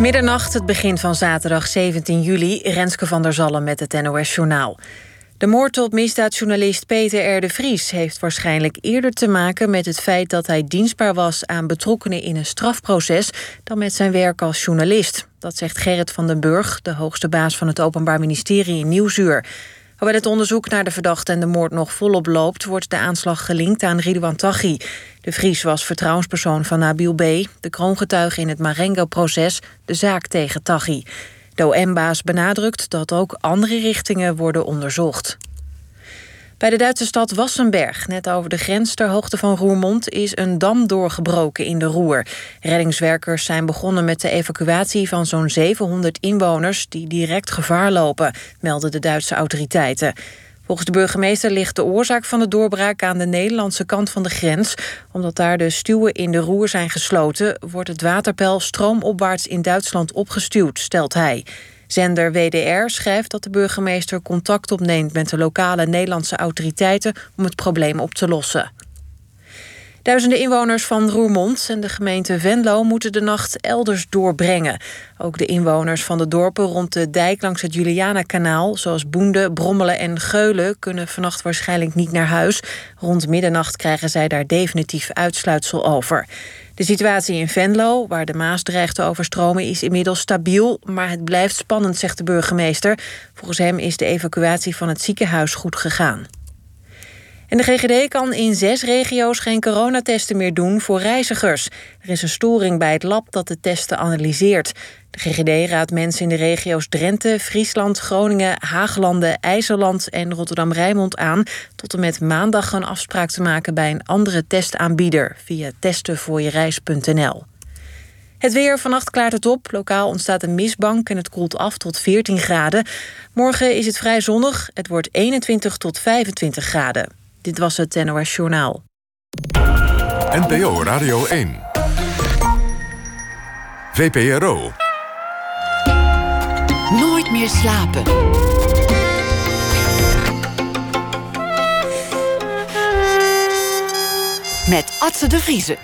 Middernacht, het begin van zaterdag 17 juli. Renske van der Zallen met het NOS Journaal. De moord op misdaadjournalist Peter R. de Vries heeft waarschijnlijk eerder te maken met het feit dat hij dienstbaar was aan betrokkenen in een strafproces dan met zijn werk als journalist. Dat zegt Gerrit van den Burg, de hoogste baas van het Openbaar Ministerie in Nieuwsuur. Hoewel het onderzoek naar de verdachte en de moord nog volop loopt, wordt de aanslag gelinkt aan Ridouan Taghi. De Vries was vertrouwenspersoon van Nabil B., de kroongetuige in het Marengo-proces, de zaak tegen Taghi. De OM-baas benadrukt dat ook andere richtingen worden onderzocht. Bij de Duitse stad Wassenberg, net over de grens ter hoogte van Roermond, is een dam doorgebroken in de Roer. Reddingswerkers zijn begonnen met de evacuatie van zo'n 700 inwoners die direct gevaar lopen, melden de Duitse autoriteiten. Volgens de burgemeester ligt de oorzaak van de doorbraak aan de Nederlandse kant van de grens. Omdat daar de stuwen in de roer zijn gesloten, wordt het waterpeil stroomopwaarts in Duitsland opgestuwd, stelt hij. Zender WDR schrijft dat de burgemeester contact opneemt met de lokale Nederlandse autoriteiten om het probleem op te lossen. Duizenden inwoners van Roermond en de gemeente Venlo moeten de nacht elders doorbrengen. Ook de inwoners van de dorpen rond de dijk langs het Juliana-kanaal, zoals Boende, Brommelen en Geulen, kunnen vannacht waarschijnlijk niet naar huis. Rond middernacht krijgen zij daar definitief uitsluitsel over. De situatie in Venlo, waar de Maas dreigt te overstromen, is inmiddels stabiel, maar het blijft spannend, zegt de burgemeester. Volgens hem is de evacuatie van het ziekenhuis goed gegaan. En de GGD kan in zes regio's geen coronatesten meer doen voor reizigers. Er is een storing bij het lab dat de testen analyseert. De GGD raadt mensen in de regio's Drenthe, Friesland, Groningen, Haaglanden, IJsseland en Rotterdam-Rijnmond aan tot en met maandag een afspraak te maken bij een andere testaanbieder via testenvoorjereis.nl. Het weer, vannacht klaart het op. Lokaal ontstaat een mistbank en het koelt af tot 14 graden. Morgen is het vrij zonnig. Het wordt 21 tot 25 graden. Dit was het NOS Journaal. NPO Radio 1. VPRO. Nooit meer slapen. Met Atze de Vriezen.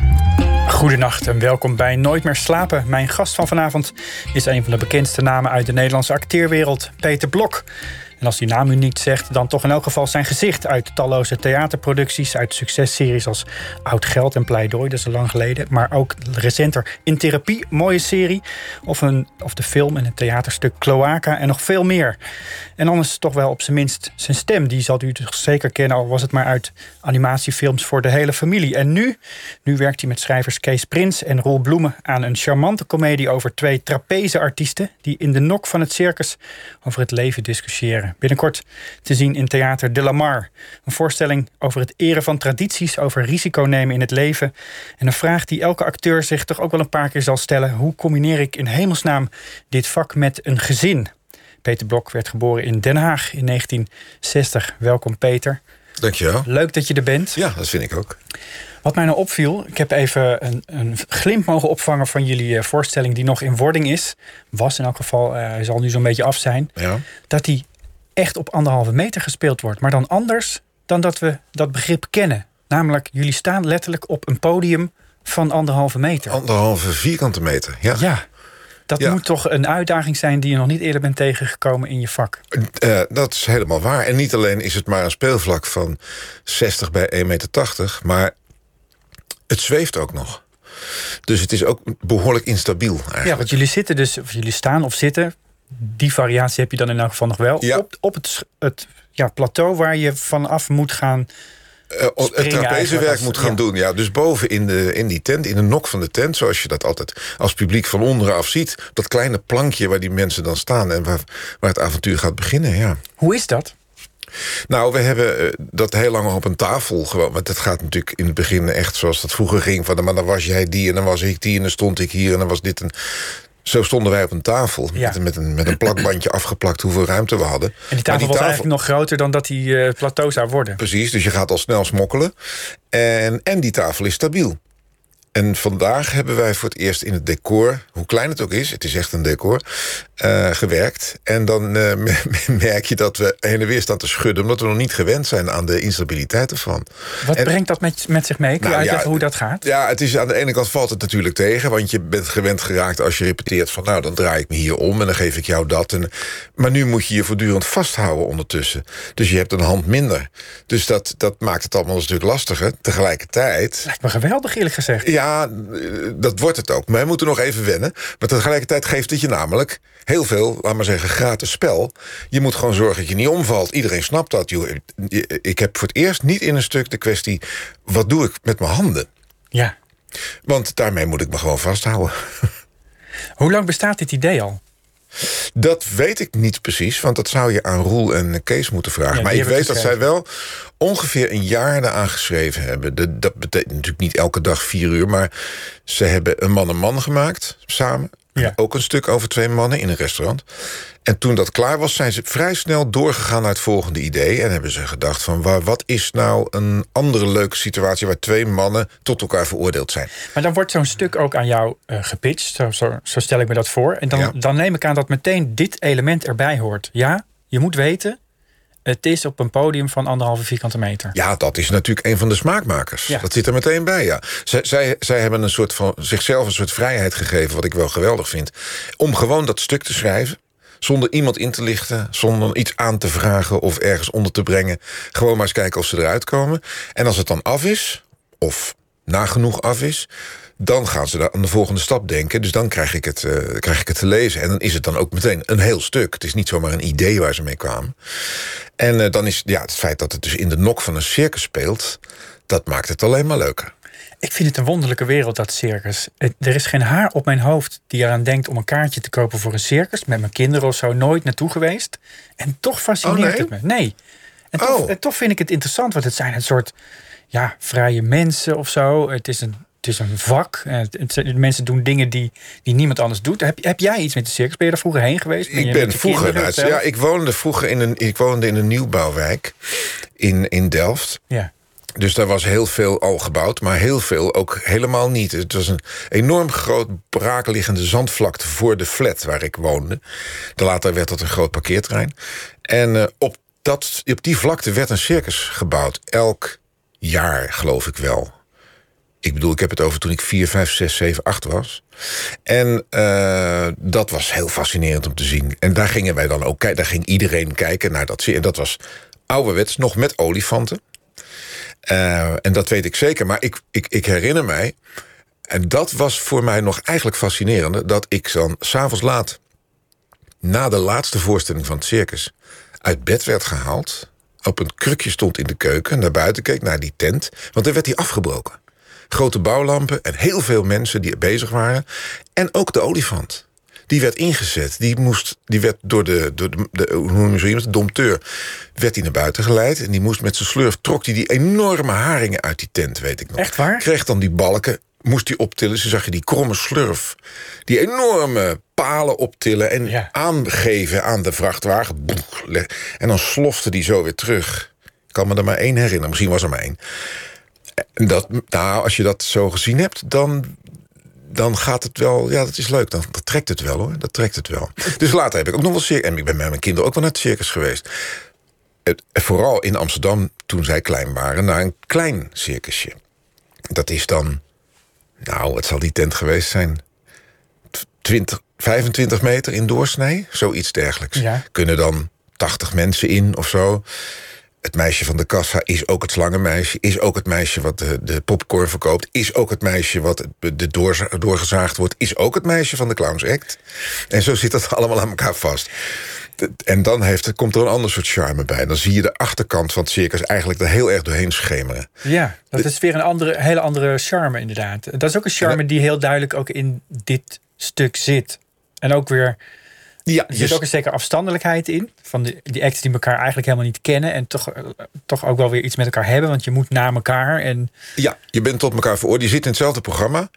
Goedenacht en welkom bij Nooit meer slapen. Mijn gast van vanavond is een van de bekendste namen uit de Nederlandse acteerwereld, Peter Blok. En als die naam u niet zegt, dan toch in elk geval zijn gezicht uit talloze theaterproducties, uit successeries als Oud Geld en Pleidooi, dat is lang geleden. Maar ook recenter In Therapie, mooie serie. Of, een, of de film en het theaterstuk Cloaca en nog veel meer. En dan is toch wel op zijn minst zijn stem. Die zal u toch zeker kennen, al was het maar uit animatiefilms voor de hele familie. En nu, nu werkt hij met schrijvers Kees Prins en Roel Bloemen aan een charmante komedie over twee trapeze-artiesten die in de nok van het circus over het leven discussiëren. Binnenkort te zien in Theater de la Mar. Een voorstelling over het eren van tradities, over risico nemen in het leven. En een vraag die elke acteur zich toch ook wel een paar keer zal stellen. Hoe combineer ik in hemelsnaam dit vak met een gezin? Peter Blok werd geboren in Den Haag in 1960. Welkom Peter. Dankjewel. Leuk dat je er bent. Ja, dat vind ik ook. Wat mij nou opviel, ik heb even een, een glimp mogen opvangen van jullie eh, voorstelling die nog in wording is. Was in elk geval, uh, hij zal nu zo'n beetje af zijn. Ja. Dat die echt op anderhalve meter gespeeld wordt. Maar dan anders dan dat we dat begrip kennen. Namelijk, jullie staan letterlijk op een podium van anderhalve meter. Anderhalve vierkante meter, ja. Ja, dat moet toch een uitdaging zijn die je nog niet eerder bent tegengekomen in je vak. Uh, dat is helemaal waar. En niet alleen is het maar een speelvlak van 60 bij 1,80 meter... maar het zweeft ook nog. Dus het is ook behoorlijk instabiel eigenlijk. Ja, want jullie zitten dus, of jullie staan of zitten die variatie heb je dan in elk geval nog wel. Ja. Op, op het, het ja, plateau waar je vanaf moet gaan. Uh, het trapezewerk moet gaan doen. Ja, dus boven in, de, in die tent, in de nok van de tent... zoals je dat altijd als publiek van onderaf ziet... dat kleine plankje waar die mensen dan staan... en waar, waar het avontuur gaat beginnen, ja. Hoe is dat? Nou, we hebben uh, dat heel lang op een tafel gewoon. Want het gaat natuurlijk in het begin echt zoals dat vroeger ging. Van, maar dan was jij die en dan was ik die en dan stond ik hier en dan was dit een. Zo stonden wij op een tafel met, met, een, met een plakbandje afgeplakt hoeveel ruimte we hadden. En die tafel, was eigenlijk nog groter dan dat die uh, plateau zou worden. Precies, dus je gaat al snel smokkelen. En, en die tafel is stabiel. En vandaag hebben wij voor het eerst in het decor, hoe klein het ook is, het is echt een decor, uh, gewerkt. En dan uh, merk je dat we heen en weer staan te schudden, omdat we nog niet gewend zijn aan de instabiliteit ervan. Wat en, brengt dat met, met zich mee? Kun je nou, uitleggen ja, hoe dat gaat? Ja, het is, aan de ene kant valt het natuurlijk tegen, want je bent gewend geraakt als je repeteert van nou, dan draai ik me hier om en dan geef ik jou dat. En, maar nu moet je je voortdurend vasthouden ondertussen. Dus je hebt een hand minder. Dus dat, dat maakt het allemaal een stuk lastiger. Tegelijkertijd. Lijkt me geweldig, eerlijk gezegd. Ja, dat wordt het ook. Maar we moeten nog even wennen. Maar tegelijkertijd geeft het je namelijk heel veel, laat maar zeggen, gratis spel. Je moet gewoon zorgen dat je niet omvalt. Iedereen snapt dat. Ik heb voor het eerst niet in een stuk de kwestie... wat doe ik met mijn handen? Ja. Want daarmee moet ik me gewoon vasthouden. Hoe lang bestaat dit idee al? Dat weet ik niet precies, want dat zou je aan Roel en Kees moeten vragen. Ja, maar ik weet dat zij wel ongeveer een jaar eraan geschreven hebben. De, dat betekent natuurlijk niet elke dag vier uur, maar ze hebben een man en man gemaakt samen. Ja. Ook een stuk over twee mannen in een restaurant. En toen dat klaar was, zijn ze vrij snel doorgegaan naar het volgende idee. En hebben ze gedacht van wat is nou een andere leuke situatie... waar twee mannen tot elkaar veroordeeld zijn. Maar dan wordt zo'n stuk ook aan jou uh, gepitcht. Zo, zo, zo, stel ik me dat voor. En dan, Ja. dan neem ik aan dat meteen dit element erbij hoort. Ja, je moet weten... Het is op een podium van anderhalve vierkante meter. Ja, dat is natuurlijk een van de smaakmakers. Ja. Dat zit er meteen bij, ja. Zij, zij, zij hebben een soort van, zichzelf een soort vrijheid gegeven... wat ik wel geweldig vind. Om gewoon dat stuk te schrijven. Zonder iemand in te lichten. Zonder iets aan te vragen of ergens onder te brengen. Gewoon maar eens kijken of ze eruit komen. En als het dan af is, of nagenoeg af is... dan gaan ze daar aan de volgende stap denken. Dus dan krijg ik, het, eh, krijg ik het te lezen. En dan is het dan ook meteen een heel stuk. Het is niet zomaar een idee waar ze mee kwamen. En eh, dan is ja, het feit dat het dus in de nok van een circus speelt... dat maakt het alleen maar leuker. Ik vind het een wonderlijke wereld, dat circus. Er is geen haar op mijn hoofd die eraan denkt om een kaartje te kopen voor een circus. Met mijn kinderen of zo nooit naartoe geweest. En toch fascineert Oh, nee? het me. Nee. En toch, Oh. en toch vind ik het interessant, want het zijn een soort ja, vrije mensen of zo. Het is een, het is een vak. Het, mensen doen dingen die, die niemand anders doet. Heb, heb jij iets met de circus? Ben je daar vroeger heen geweest? Ik ben vroeger... nou, zelf? ja, ik woonde vroeger in een, ik woonde in een nieuwbouwwijk in, in Delft. Ja. Dus daar was heel veel al gebouwd, maar heel veel ook helemaal niet. Het was een enorm groot braakliggende zandvlakte voor de flat waar ik woonde. De later werd dat een groot parkeerterrein. En eh, op, dat, op die vlakte werd een circus gebouwd. Elk jaar, geloof ik wel. Ik bedoel, ik heb het over toen ik 4, 5, 6, 7, 8 was. En eh, dat was heel fascinerend om te zien. En daar gingen wij dan ook kijken. Daar ging iedereen kijken naar dat. En dat was ouderwets, nog met olifanten. Eh, en dat weet ik zeker. Maar ik, ik, ik herinner mij... En dat was voor mij nog eigenlijk fascinerende... dat ik dan s'avonds laat... na de laatste voorstelling van het circus... uit bed werd gehaald... op een krukje stond in de keuken... naar buiten keek, naar die tent. Want er werd die afgebroken. Grote bouwlampen en heel veel mensen die bezig waren. En ook de olifant. Die werd ingezet. Die, moest, die werd door de, door de, de hoe noem je zo iemand, de dompteur... werd hij naar buiten geleid. En die moest met zijn slurf... trok hij die enorme haringen uit die tent, weet ik nog. Echt waar? Kreeg dan die balken, moest hij optillen. Ze zag je die kromme slurf. Die enorme palen optillen en Ja. aangeven aan de vrachtwagen. En dan slofte die zo weer terug. Ik kan me er maar één herinneren. Misschien was er maar één. Dat, nou, als je dat zo gezien hebt, dan, dan gaat het wel... Ja, dat is leuk. Dan, dat trekt het wel, hoor. Dat trekt het wel. Dus later heb ik ook nog wel circus... En ik ben met mijn kinderen ook wel naar het circus geweest. Het, vooral in Amsterdam, toen zij klein waren... naar een klein circusje. Dat is dan... Nou, het zal die tent geweest zijn. 20, 25 meter in doorsnee. Zoiets dergelijks. Ja. Kunnen dan 80 mensen in of zo. Het meisje van de kassa is ook het slangenmeisje. Is ook het meisje wat de, de popcorn verkoopt. Is ook het meisje wat de doorza- doorgezaagd wordt. Is ook het meisje van de Clowns Act. En zo zit dat allemaal aan elkaar vast. En dan heeft, komt er een ander soort charme bij. Dan zie je de achterkant van het circus eigenlijk er heel erg doorheen schemeren. Ja, dat is weer een andere, hele andere charme inderdaad. Dat is ook een charme die heel duidelijk ook in dit stuk zit. En ook weer, Ja, er zit ook een zekere afstandelijkheid in. Van de, die acts die elkaar eigenlijk helemaal niet kennen. En toch, eh, toch ook wel weer iets met elkaar hebben. Want je moet naar elkaar. En Ja, je bent tot elkaar veroordeeld. Je zit in hetzelfde programma.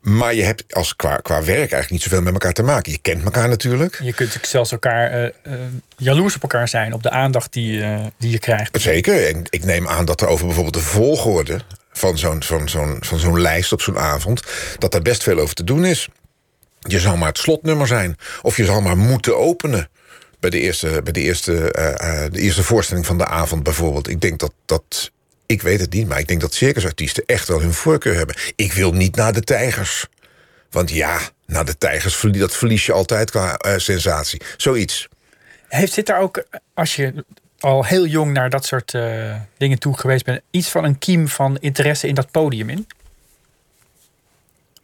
Maar je hebt als qua, qua werk eigenlijk niet zoveel met elkaar te maken. Je kent elkaar natuurlijk. je kunt zelfs elkaar eh, jaloers op elkaar zijn. Op de aandacht die, die je krijgt. Zeker. En ik neem aan dat er over bijvoorbeeld de volgorde van zo'n van zo'n van zo'n lijst op zo'n avond... dat daar best veel over te doen is. Je zou maar het slotnummer zijn. Of je zou maar moeten openen. Bij de eerste, bij de eerste, eh, eh, de eerste voorstelling van de avond bijvoorbeeld. Ik denk dat, dat... Ik weet het niet, maar ik denk dat circusartiesten echt wel hun voorkeur hebben. Ik wil niet naar de tijgers. Want ja, naar de tijgers, dat verlies je altijd qua eh, sensatie. Zoiets. Heeft zit er ook, als je al heel jong naar dat soort dingen toe geweest bent... iets van een kiem van interesse in dat podium in?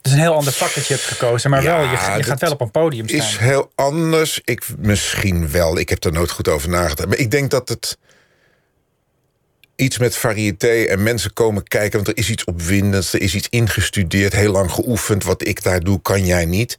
Het is een heel ander vak dat je hebt gekozen, maar wel, je, je gaat wel op een podium staan. is heel anders. Ik, misschien wel. Ik heb er nooit goed over nagedacht. Maar ik denk dat het iets met variété en mensen komen kijken... want er is iets opwindends, er is iets ingestudeerd... heel lang geoefend. Wat ik daar doe, kan jij niet.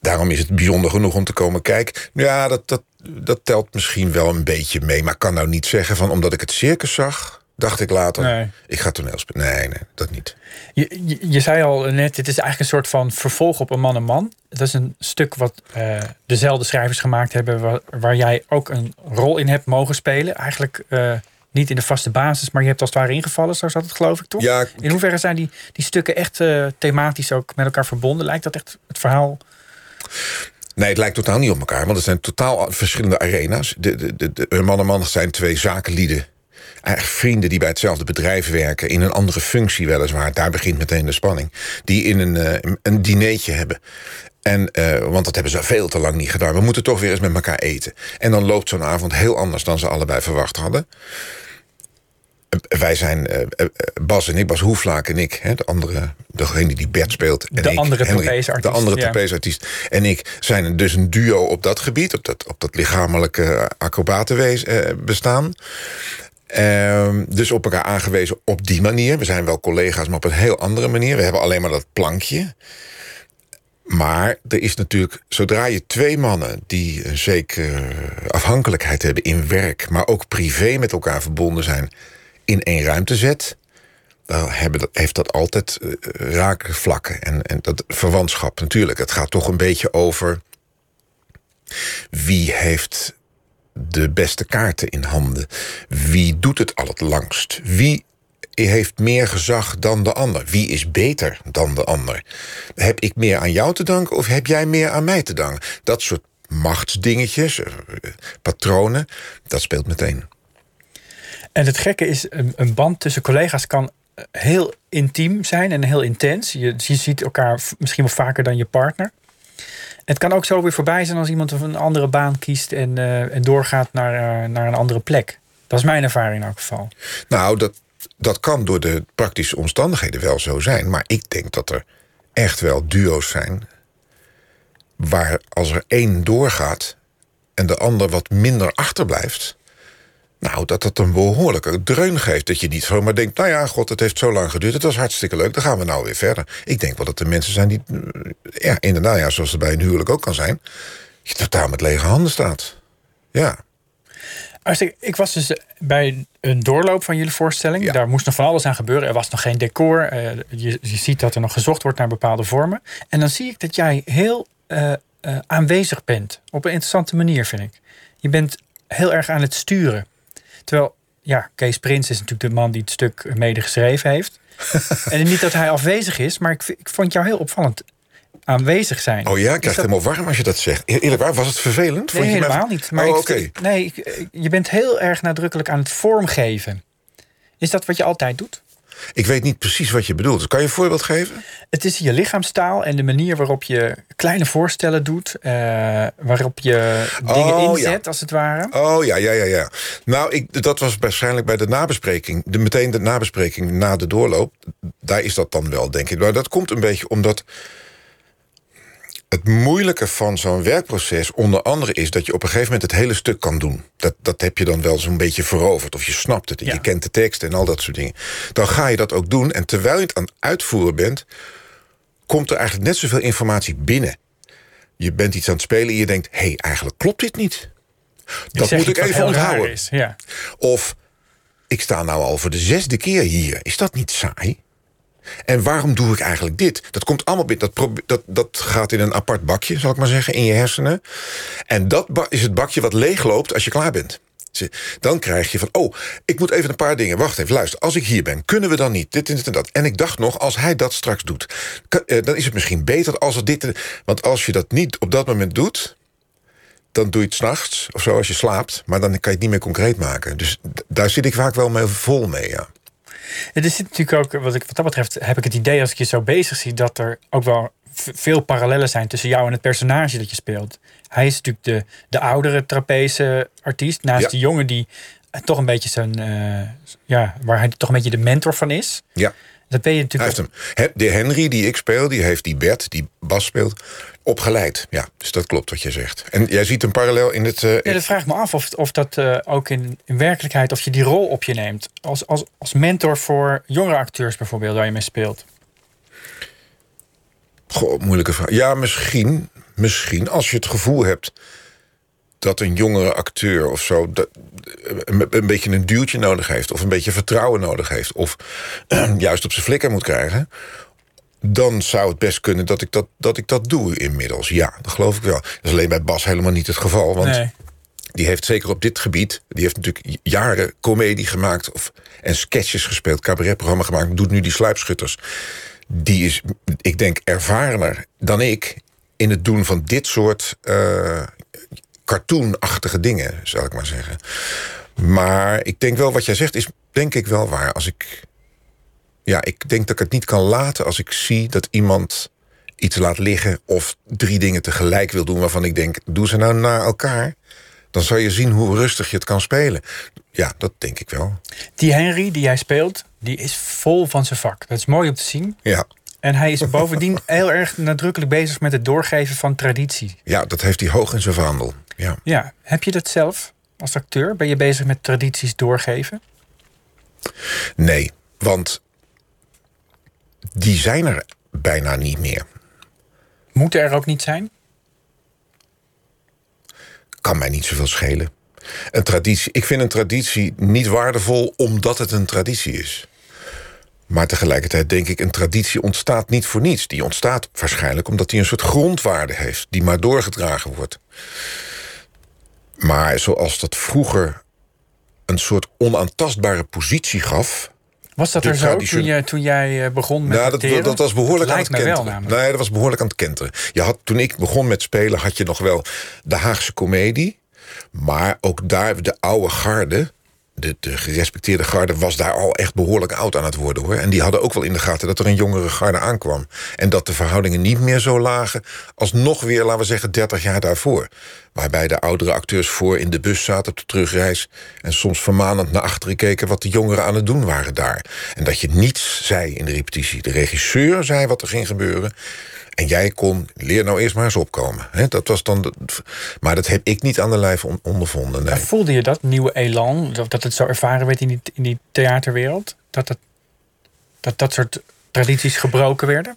Daarom is het bijzonder genoeg om te komen kijken. Ja, dat, dat, dat telt misschien wel een beetje mee. Maar ik kan nou niet zeggen van omdat ik het circus zag dacht ik later. Nee. Ik ga toneel spelen. Nee, nee, dat niet. Je, je, je, zei al net, het is eigenlijk een soort van vervolg op een man en man. Dat is een stuk wat uh, dezelfde schrijvers gemaakt hebben... Waar, waar, jij ook een rol in hebt mogen spelen. Eigenlijk uh, niet in de vaste basis, maar je hebt als het ware ingevallen. Zo zat het geloof ik, toch? Ja, in hoeverre zijn die, die stukken echt uh, thematisch ook met elkaar verbonden? Lijkt dat echt het verhaal... Nee, het lijkt totaal niet op elkaar, want het zijn totaal verschillende arena's. De, de, de, de man en man zijn twee zakenlieden vrienden die bij hetzelfde bedrijf werken... in een andere functie weliswaar, daar begint meteen de spanning... die in een, uh, een dineetje hebben. En, uh, want dat hebben ze veel te lang niet gedaan. We moeten toch weer eens met elkaar eten. En dan loopt zo'n avond heel anders dan ze allebei verwacht hadden. Eh, wij zijn, uh, Bas en ik, Bas Hoeflaak en ik... Hè, de andere, degene die Bert speelt. En de ik, andere trapeze-artiest. De andere ja. trapeze-artiest. En ik zijn dus een duo op dat gebied... op dat, op dat lichamelijke acrobatenwezen bestaan. Um, dus op elkaar aangewezen op die manier. We zijn wel collega's, maar op een heel andere manier. We hebben alleen maar dat plankje. Maar er is natuurlijk, zodra je twee mannen die een zekere afhankelijkheid hebben in werk, maar ook privé met elkaar verbonden zijn, in één ruimte zet, dan hebben, heeft dat altijd uh, rake vlakken. En, en dat verwantschap natuurlijk. Het gaat toch een beetje over wie heeft de beste kaarten in handen. Wie doet het al het langst? Wie heeft meer gezag dan de ander? Wie is beter dan de ander? Heb ik meer aan jou te danken of heb jij meer aan mij te danken? Dat soort machtsdingetjes, eh, patronen, dat speelt meteen. En het gekke is, een band tussen collega's kan heel intiem zijn en heel intens. Je ziet elkaar misschien wel vaker dan je partner. Het kan ook zo weer voorbij zijn als iemand een andere baan kiest en, uh, en doorgaat naar, uh, naar een andere plek. Dat is mijn ervaring in elk geval. Nou, dat, dat kan door de praktische omstandigheden wel zo zijn. Maar ik denk dat er echt wel duo's zijn waar als er één doorgaat en de ander wat minder achterblijft, nou, dat het een behoorlijke dreun geeft. Dat je niet zomaar denkt, nou ja, god, het heeft zo lang geduurd. Het was hartstikke leuk, dan gaan we nou weer verder. Ik denk wel dat er mensen zijn die, eh, ja, inderdaad, ja, zoals het bij een huwelijk ook kan zijn... je totaal met lege handen staat. Ja. Ik, ik was dus bij een doorloop van jullie voorstelling. Daar moest nog van alles aan gebeuren. Er was nog geen decor. Uh, je, je, ziet dat er nog gezocht wordt naar bepaalde vormen. En dan zie ik dat jij heel uh, uh, aanwezig bent. Op een interessante manier, vind ik. Je bent heel erg aan het sturen. Terwijl, ja, Kees Prins is natuurlijk de man die het stuk mede geschreven heeft. en niet dat hij afwezig is, maar ik, ik vond jou heel opvallend aanwezig zijn. Oh ja, ik krijg dat... helemaal warm als je dat zegt. Eerlijk waar, was het vervelend? Nee, helemaal niet. Maar oh, oké. Nee, je bent heel erg nadrukkelijk aan het vormgeven. Is dat wat je altijd doet? Ik weet niet precies wat je bedoelt. Kan je een voorbeeld geven? Het is je lichaamstaal en de manier waarop je kleine voorstellen doet. Uh, waarop je dingen oh, inzet, als het ware. Oh ja, ja, ja, ja. Nou, ik, dat was waarschijnlijk bij de nabespreking. De, meteen de nabespreking na de doorloop. Daar is dat dan wel, denk ik. Maar dat komt een beetje omdat het moeilijke van zo'n werkproces onder andere is... dat je op een gegeven moment het hele stuk kan doen. Dat, dat heb je dan wel zo'n beetje veroverd. Of je snapt het en je kent de tekst en al dat soort dingen. Dan ga je dat ook doen. En terwijl je het aan het uitvoeren bent... komt er eigenlijk net zoveel informatie binnen. Je bent iets aan het spelen en je denkt... hé, hey, eigenlijk klopt dit niet. Dat moet ik even onthouden. Is, ja. Of, ik sta nou al voor de zesde keer hier. Is dat niet saai? En waarom doe ik eigenlijk dit? Dat komt allemaal binnen. Dat, dat, dat gaat in een apart bakje, zal ik maar zeggen, in je hersenen. En dat is het bakje wat leegloopt als je klaar bent. Dan krijg je van, oh, ik moet even een paar dingen. Wacht even, luister. Als ik hier ben, kunnen we dan niet dit en dit en dat? En ik dacht nog, als hij dat straks doet... eh, dan is het misschien beter als het dit... Want als je dat niet op dat moment doet... dan doe je het s'nachts of zo als je slaapt. Maar dan kan je het niet meer concreet maken. Dus daar zit ik vaak wel mee vol mee, ja. Er zit natuurlijk ook, wat, ik, wat dat betreft, heb ik het idee als ik je zo bezig zie, dat er ook wel veel parallellen zijn tussen jou en het personage dat je speelt. Hij is natuurlijk de, de oudere trapeze artiest, naast Ja. de jongen die toch een beetje zijn, eh, ja, waar hij toch een beetje de mentor van is. Ja. Dat ben je Hij natuurlijk. heeft hem. He- De Henry die ik speel, die heeft die Bert, die Bas speelt, opgeleid. Ja, dus dat klopt wat je zegt. En jij ziet een parallel in het... Ja, dat vraag ik me af of, of dat eh, ook in, in werkelijkheid, of je die rol op je neemt. Als, als, als mentor voor jongere acteurs bijvoorbeeld, waar je mee speelt. Goh, moeilijke vraag. Ja, misschien. Misschien. Als je het gevoel hebt dat een jongere acteur of zo... Dat, een, een beetje een duwtje nodig heeft... of een beetje vertrouwen nodig heeft... of juist op zijn flikker moet krijgen... dan zou het best kunnen dat ik dat, dat ik dat doe inmiddels. Ja, dat geloof ik wel. Dat is alleen bij Bas helemaal niet het geval. Want Nee. die heeft zeker op dit gebied... die heeft natuurlijk jaren comedie gemaakt... Of, en sketches gespeeld, cabaretprogramma gemaakt... doet nu die sluipschutters. Die is, ik denk, ervarener dan ik... in het doen van dit soort eh cartoonachtige dingen, zal ik maar zeggen. Maar ik denk wel, wat jij zegt, is denk ik wel waar. Als ik... Ja, ik denk dat ik het niet kan laten als ik zie dat iemand iets laat liggen... of drie dingen tegelijk wil doen waarvan ik denk... doe ze nou na elkaar dan zal je zien hoe rustig je het kan spelen. Ja, dat denk ik wel. Die Henry die jij speelt, die is vol van zijn vak. Dat is mooi om te zien. Ja, En hij is bovendien heel erg nadrukkelijk bezig met het doorgeven van traditie. ja dat heeft hij hoog in zijn vaandel. Ja. Ja, heb je dat zelf als acteur? Ben je bezig met tradities doorgeven? Nee, want die zijn er bijna niet meer. Moeten er ook niet zijn? Kan mij niet zoveel schelen. Een traditie, ik vind een traditie niet waardevol omdat het een traditie is. Maar tegelijkertijd denk ik, een traditie ontstaat niet voor niets. Die ontstaat waarschijnlijk omdat die een soort grondwaarde heeft... die maar doorgedragen wordt. Maar zoals dat vroeger een soort onaantastbare positie gaf... Was dat er zo toen, je, toen jij eh, begon met Nou, dat, dat was behoorlijk aan het wel kenteren. nee, dat was behoorlijk aan het kenteren. Je had, toen ik begon met spelen had je nog wel de Haagse komedie. Maar ook daar, de oude garde... De, de gerespecteerde garde was daar al echt behoorlijk oud aan het worden. hoor. En die hadden ook wel in de gaten dat er een jongere garde aankwam. En dat de verhoudingen niet meer zo lagen... als nog weer, laten we zeggen, 30 jaar daarvoor. Waarbij de oudere acteurs voor in de bus zaten op de terugreis... en soms vermanend naar achteren keken wat de jongeren aan het doen waren daar. En dat je niets zei in de repetitie. De regisseur zei wat er ging gebeuren... En jij kon, leer nou eerst maar eens opkomen. Dat was dan de, maar dat heb ik niet aan de lijf on- ondervonden. Nee. Voelde je dat nieuwe elan, dat dat het zo ervaren werd in die, in die theaterwereld? Dat, dat, dat dat soort tradities gebroken werden?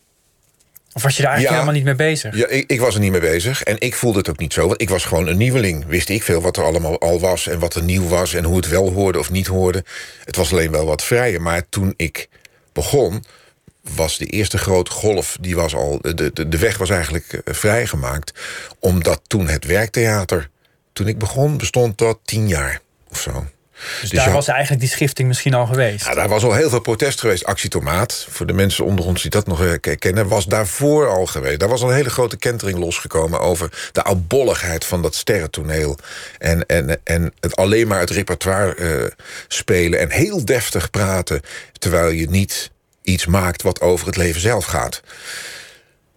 Of was je daar eigenlijk Ja. helemaal niet mee bezig? Ja, ik, ik was er niet mee bezig en ik voelde het ook niet zo. Want ik was gewoon een nieuweling. Wist ik veel wat er allemaal al was en wat er nieuw was... en hoe het wel hoorde of niet hoorde. Het was alleen wel wat vrijer. Maar toen ik begon, was de eerste grote golf... Die was al, de, de, de weg was eigenlijk eh, vrijgemaakt. Omdat toen het werktheater... Toen ik begon, bestond dat tien jaar of zo. dus je daar had- was eigenlijk die schifting misschien al geweest. Ja, daar was al heel veel protest geweest. Actie Tomaat, voor de mensen onder ons die dat nog eh, ke- kennen... was daarvoor al geweest. Daar was al een hele grote kentering losgekomen... over de oudbolligheid van dat sterrentoneel. En, en, en het alleen maar het repertoire eh, spelen... en heel deftig praten... terwijl je niet iets maakt wat over het leven zelf gaat.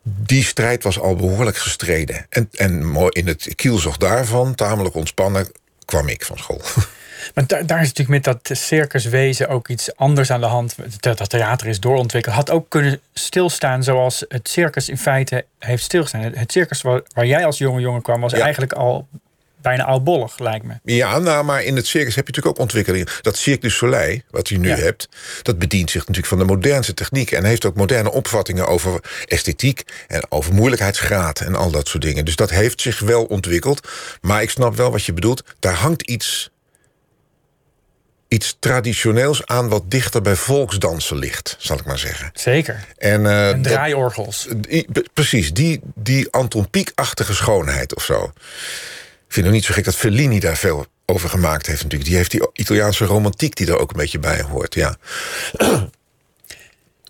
Die strijd was al behoorlijk gestreden. En, en mooi in het kielzog daarvan, tamelijk ontspannen... kwam ik van school. Maar daar, daar is natuurlijk met dat circuswezen ook iets anders aan de hand. Dat, dat theater is doorontwikkeld. Had ook kunnen stilstaan zoals het circus in feite heeft stilgestaan. Het, het circus waar, waar jij als jonge jongen kwam was Ja. eigenlijk al bijna oudbollig, lijkt me. Ja, nou, maar in het circus heb je natuurlijk ook ontwikkelingen. Dat Cirque du Soleil, wat je nu Ja. hebt... dat bedient zich natuurlijk van de modernste techniek... en heeft ook moderne opvattingen over esthetiek... en over moeilijkheidsgraad en al dat soort dingen. Dus dat heeft zich wel ontwikkeld. Maar ik snap wel wat je bedoelt. Daar hangt iets, iets traditioneels aan... wat dichter bij volksdansen ligt, zal ik maar zeggen. Zeker. En, eh, En dat- draaiorgels. die- precies, die, die Anton Pieck-achtige schoonheid of zo. Ik vind het niet zo gek dat Fellini daar veel over gemaakt heeft natuurlijk. Die heeft die Italiaanse romantiek die er ook een beetje bij hoort, ja.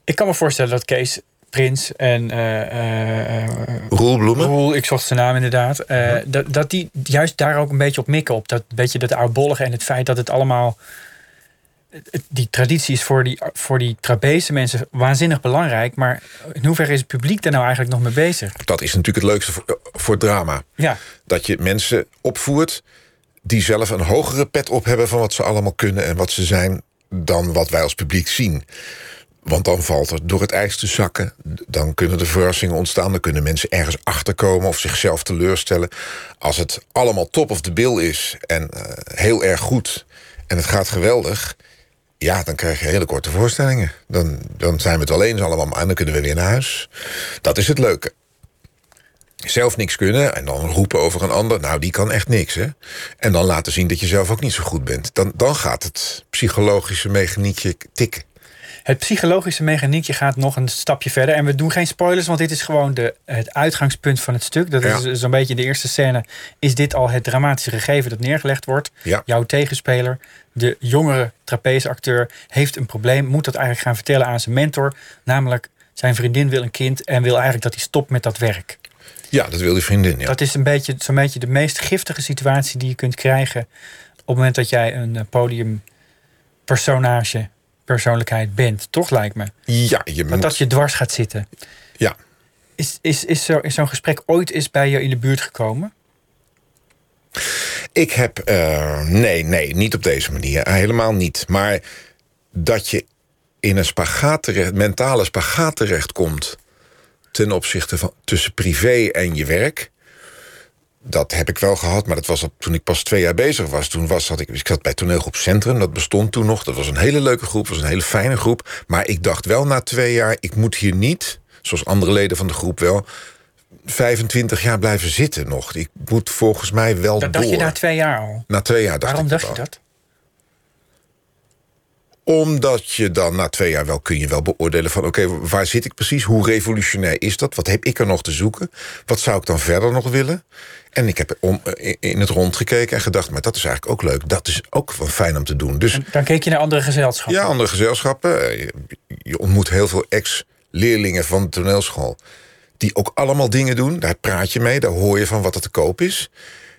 Ik kan me voorstellen dat Kees Prins en uh, uh, Roel Bloemen. Roel, ik zocht zijn naam inderdaad. Uh, dat, dat die juist daar ook een beetje op mikken op. Dat beetje dat oudbollige en het feit dat het allemaal. Die traditie is voor die, voor die trapeze mensen waanzinnig belangrijk. Maar in hoeverre is het publiek daar nou eigenlijk nog mee bezig? Dat is natuurlijk het leukste voor, voor drama. Ja. Dat je mensen opvoert die zelf een hogere pet op hebben van wat ze allemaal kunnen en wat ze zijn, dan wat wij als publiek zien. Want dan valt er door het ijs te zakken. Dan kunnen er verrassingen ontstaan. Dan kunnen mensen ergens achterkomen of zichzelf teleurstellen. Als het allemaal top of the bill is en uh, heel erg goed en het gaat geweldig. Ja, dan krijg je hele korte voorstellingen. Dan, dan zijn we het wel eens allemaal en dan kunnen we weer naar huis. Dat is het leuke. Zelf niks kunnen en dan roepen over een ander. Nou, die kan echt niks, hè? En dan laten zien dat je zelf ook niet zo goed bent. Dan, dan gaat het psychologische mechaniekje tikken. Het psychologische mechaniekje gaat nog een stapje verder. En we doen geen spoilers, want dit is gewoon de, het uitgangspunt van het stuk. Dat Ja. is zo'n beetje de eerste scène. Is dit al het dramatische gegeven dat neergelegd wordt? Ja. Jouw tegenspeler, de jongere trapezeacteur, heeft een probleem. Moet dat eigenlijk gaan vertellen aan zijn mentor. Namelijk, zijn vriendin wil een kind en wil eigenlijk dat hij stopt met dat werk. Ja, dat wil die vriendin, ja. Dat is een beetje, zo'n beetje de meest giftige situatie die je kunt krijgen. op het moment dat jij een eh, podiumpersonage, persoonlijkheid bent. Toch lijkt me. Ja, je Dat moet... dat je dwars gaat zitten. Ja. Is, is, is, zo, is zo'n gesprek ooit eens bij je in de buurt gekomen? Ik heb... eh, nee, nee, niet op deze manier. Eh, Helemaal niet. Maar dat je in een spagaat terecht, mentale spagaat terechtkomt... ten opzichte van tussen privé en je werk... dat heb ik wel gehad, maar dat was op, toen ik pas twee jaar bezig was. Toen was, had ik, ik zat bij toneelgroep Centrum, dat bestond toen nog. Dat was een hele leuke groep, was een hele fijne groep. Maar ik dacht wel na twee jaar, ik moet hier niet... zoals andere leden van de groep wel... 25 jaar blijven zitten nog. Ik moet volgens mij wel Dat door. dacht je na twee jaar al. Na twee jaar dacht Waarom ik dacht je dat? Omdat je dan na twee jaar wel kun je wel beoordelen van... oké, waar zit ik precies? Hoe revolutionair is dat? Wat heb ik er nog te zoeken? Wat zou ik dan verder nog willen? En ik heb om, eh, in het rond gekeken en gedacht... maar dat is eigenlijk ook leuk. Dat is ook wel fijn om te doen. Dus En dan keek je naar andere gezelschappen. ja, andere gezelschappen. Eh, Je, ontmoet heel veel ex-leerlingen van de toneelschool... die ook allemaal dingen doen. Daar praat je mee, daar hoor je van wat er te koop is.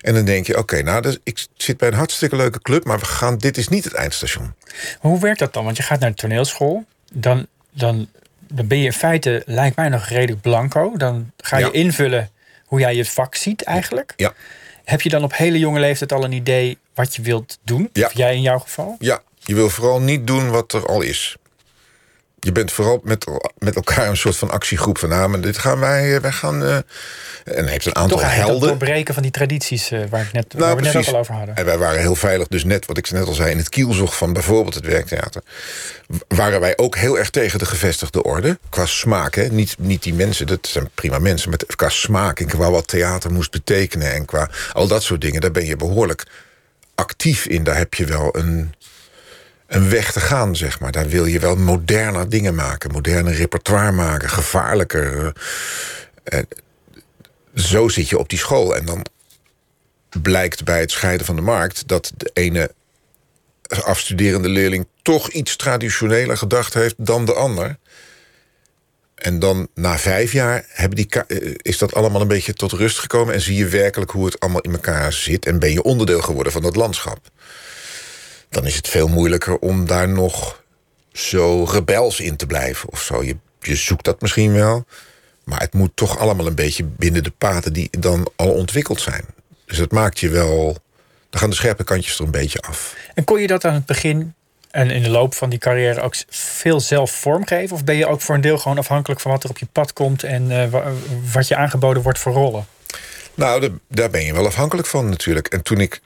En dan denk je, oké, nou, dus ik zit bij een hartstikke leuke club... maar we gaan, dit is niet het eindstation. Maar hoe werkt dat dan? Want je gaat naar de toneelschool. Dan, dan, dan ben je in feite, lijkt mij nog redelijk blanco. Dan ga je Ja. invullen hoe jij het vak ziet eigenlijk. Ja. Heb je dan op hele jonge leeftijd al een idee wat je wilt doen? Ja. Of jij in jouw geval? Ja, je wil vooral niet doen wat er al is. Je bent vooral met, met elkaar een soort van actiegroep van... nou, maar dit gaan wij, eh, wij gaan... eh, en heeft een aantal Toch helden. doorbreken van die tradities eh, waar, ik net, waar Nou, we net al over hadden. En wij waren heel veilig, dus net wat ik net al zei... in het kielzog van bijvoorbeeld het werktheater... waren wij ook heel erg tegen de gevestigde orde. Qua smaak, hè. Niet, niet die mensen, dat zijn prima mensen... maar qua smaak en qua wat theater moest betekenen... en qua al dat soort dingen, daar ben je behoorlijk actief in. Daar heb je wel een, een weg te gaan, zeg maar. Daar wil je wel moderner dingen maken. Moderne repertoire maken, gevaarlijker. eh, eh, zo zit je op die school. En dan blijkt bij het scheiden van de markt... dat de ene afstuderende leerling toch iets traditioneler gedacht heeft dan de ander. En dan na vijf jaar die eh, is dat allemaal een beetje tot rust gekomen... en zie je werkelijk hoe het allemaal in elkaar zit... en ben je onderdeel geworden van dat landschap. Dan is het veel moeilijker om daar nog zo rebels in te blijven of zo. Je, je zoekt dat misschien wel... maar het moet toch allemaal een beetje binnen de paden... die dan al ontwikkeld zijn. Dus dat maakt je wel... dan gaan de scherpe kantjes er een beetje af. En kon je dat aan het begin en in de loop van die carrière ook veel zelf vormgeven? Of ben je ook voor een deel gewoon afhankelijk van wat er op je pad komt en eh, wa- wat je aangeboden wordt voor rollen? Nou, daar ben je wel afhankelijk van natuurlijk. En toen ik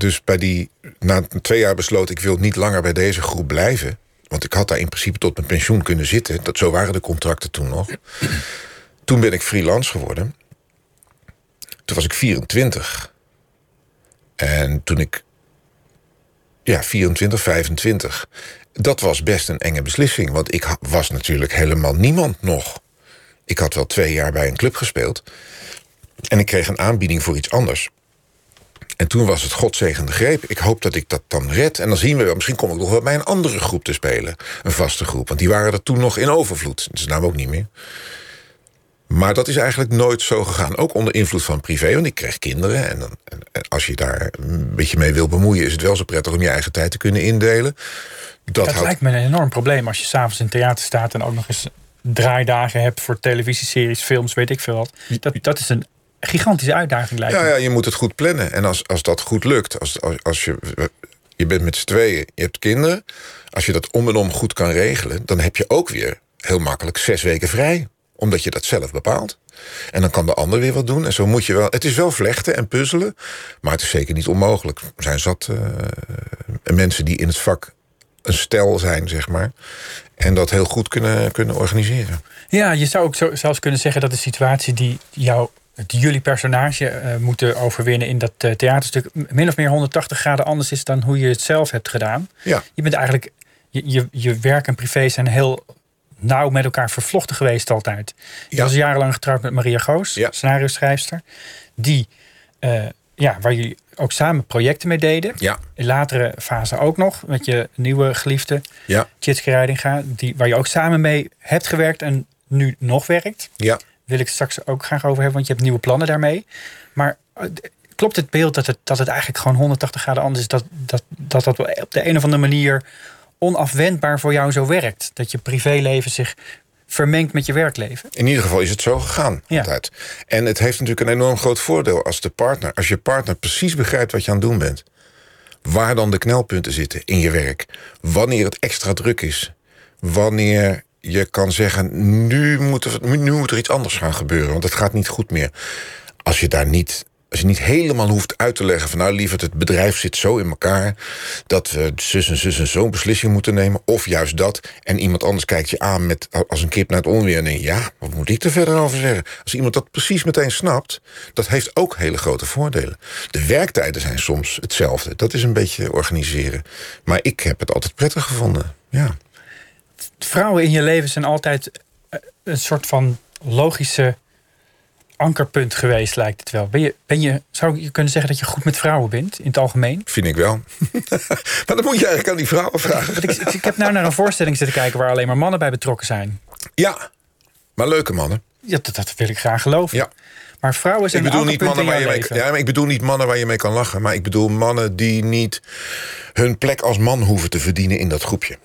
dus bij die... na twee jaar besloot... ik wil niet langer bij deze groep blijven... want ik had daar in principe tot mijn pensioen kunnen zitten. Dat, zo waren de contracten toen nog. toen ben ik freelance geworden. Toen was ik 24. En toen ik... Ja, 24, 25. Dat was best een enge beslissing. Want ik was natuurlijk helemaal niemand nog. Ik had wel twee jaar bij een club gespeeld... En ik kreeg een aanbieding voor iets anders. En toen was het godzegende greep. Ik hoop dat ik dat dan red. En dan zien we wel, misschien kom ik nog wel bij een andere groep te spelen. Een vaste groep. Want die waren er toen nog in overvloed. Dat is nou ook niet meer. Maar dat is eigenlijk nooit zo gegaan. Ook onder invloed van privé, want ik kreeg kinderen. En, dan, en als je daar een beetje mee wil bemoeien... is het wel zo prettig om je eigen tijd te kunnen indelen. Dat, dat lijkt me een enorm probleem als je s'avonds in theater staat... en ook nog eens draaidagen hebt voor televisieseries, films, weet ik veel wat. Dat, dat is een gigantische uitdaging lijkt ja, Ja, je moet het goed plannen. En als, als dat goed lukt, als, als, als je, je bent met z'n tweeën, je hebt kinderen... als je dat om en om goed kan regelen... dan heb je ook weer heel makkelijk zes weken vrij omdat je dat zelf bepaalt. En dan kan de ander weer wat doen. En zo moet je wel. Het is wel vlechten en puzzelen. Maar het is zeker niet onmogelijk. Er zijn zat uh, mensen die in het vak een stel zijn, zeg maar. En dat heel goed kunnen, kunnen organiseren. Ja, je zou ook zo, zelfs kunnen zeggen dat de situatie die jou het jullie personage uh, moeten overwinnen in dat uh, theaterstuk min of meer 180 graden anders is dan hoe je het zelf hebt gedaan. Ja. Je bent eigenlijk je, je, je werk en privé zijn heel nauw met elkaar vervlochten geweest altijd. Je ja. was jarenlang getrouwd met Maria Goos, ja. scenario schrijfster. Die, uh, ja, waar jullie ook samen projecten mee deden. Ja. In latere fase ook nog, met je nieuwe geliefde, ja. Tjitske Rijdinga. Die, waar je ook samen mee hebt gewerkt en nu nog werkt. Ja. Wil ik straks ook graag over hebben, want je hebt nieuwe plannen daarmee. Maar klopt het beeld dat het, dat het eigenlijk gewoon 180 graden anders is? Dat dat, dat, dat op de een of andere manier onafwendbaar voor jou zo werkt. Dat je privéleven zich vermengt met je werkleven. In ieder geval is het zo gegaan ja. altijd. En het heeft natuurlijk een enorm groot voordeel als de partner... als je partner precies begrijpt wat je aan het doen bent. Waar dan de knelpunten zitten in je werk. Wanneer het extra druk is. Wanneer je kan zeggen, nu moet er, nu moet er iets anders gaan gebeuren... want het gaat niet goed meer. Als je daar niet als je niet helemaal hoeft uit te leggen van nou lieverd, het bedrijf zit zo in elkaar dat we zus en zus en zo'n beslissing moeten nemen, of juist dat, en iemand anders kijkt je aan met als een kip naar het onweer en denk ja, wat moet ik er verder over zeggen? Als iemand dat precies meteen snapt, dat heeft ook hele grote voordelen. De werktijden zijn soms hetzelfde, dat is een beetje organiseren. Maar ik heb het altijd prettig gevonden, ja. Vrouwen in je leven zijn altijd eh, een soort van logische ankerpunt geweest, lijkt het wel. Ben je, ben je, zou je kunnen zeggen dat je goed met vrouwen bent, in het algemeen? Vind ik wel. maar dan moet je eigenlijk aan die vrouwen vragen. ik, ik, ik, heb nou naar een voorstelling zitten kijken... waar alleen maar mannen bij betrokken zijn. Ja, maar leuke mannen. Ja, dat, dat wil ik graag geloven. Ja. Maar vrouwen zijn ik bedoel niet mannen waar je mee, ja, maar ik bedoel niet mannen waar je mee kan lachen. Maar ik bedoel mannen die niet hun plek als man hoeven te verdienen in dat groepje.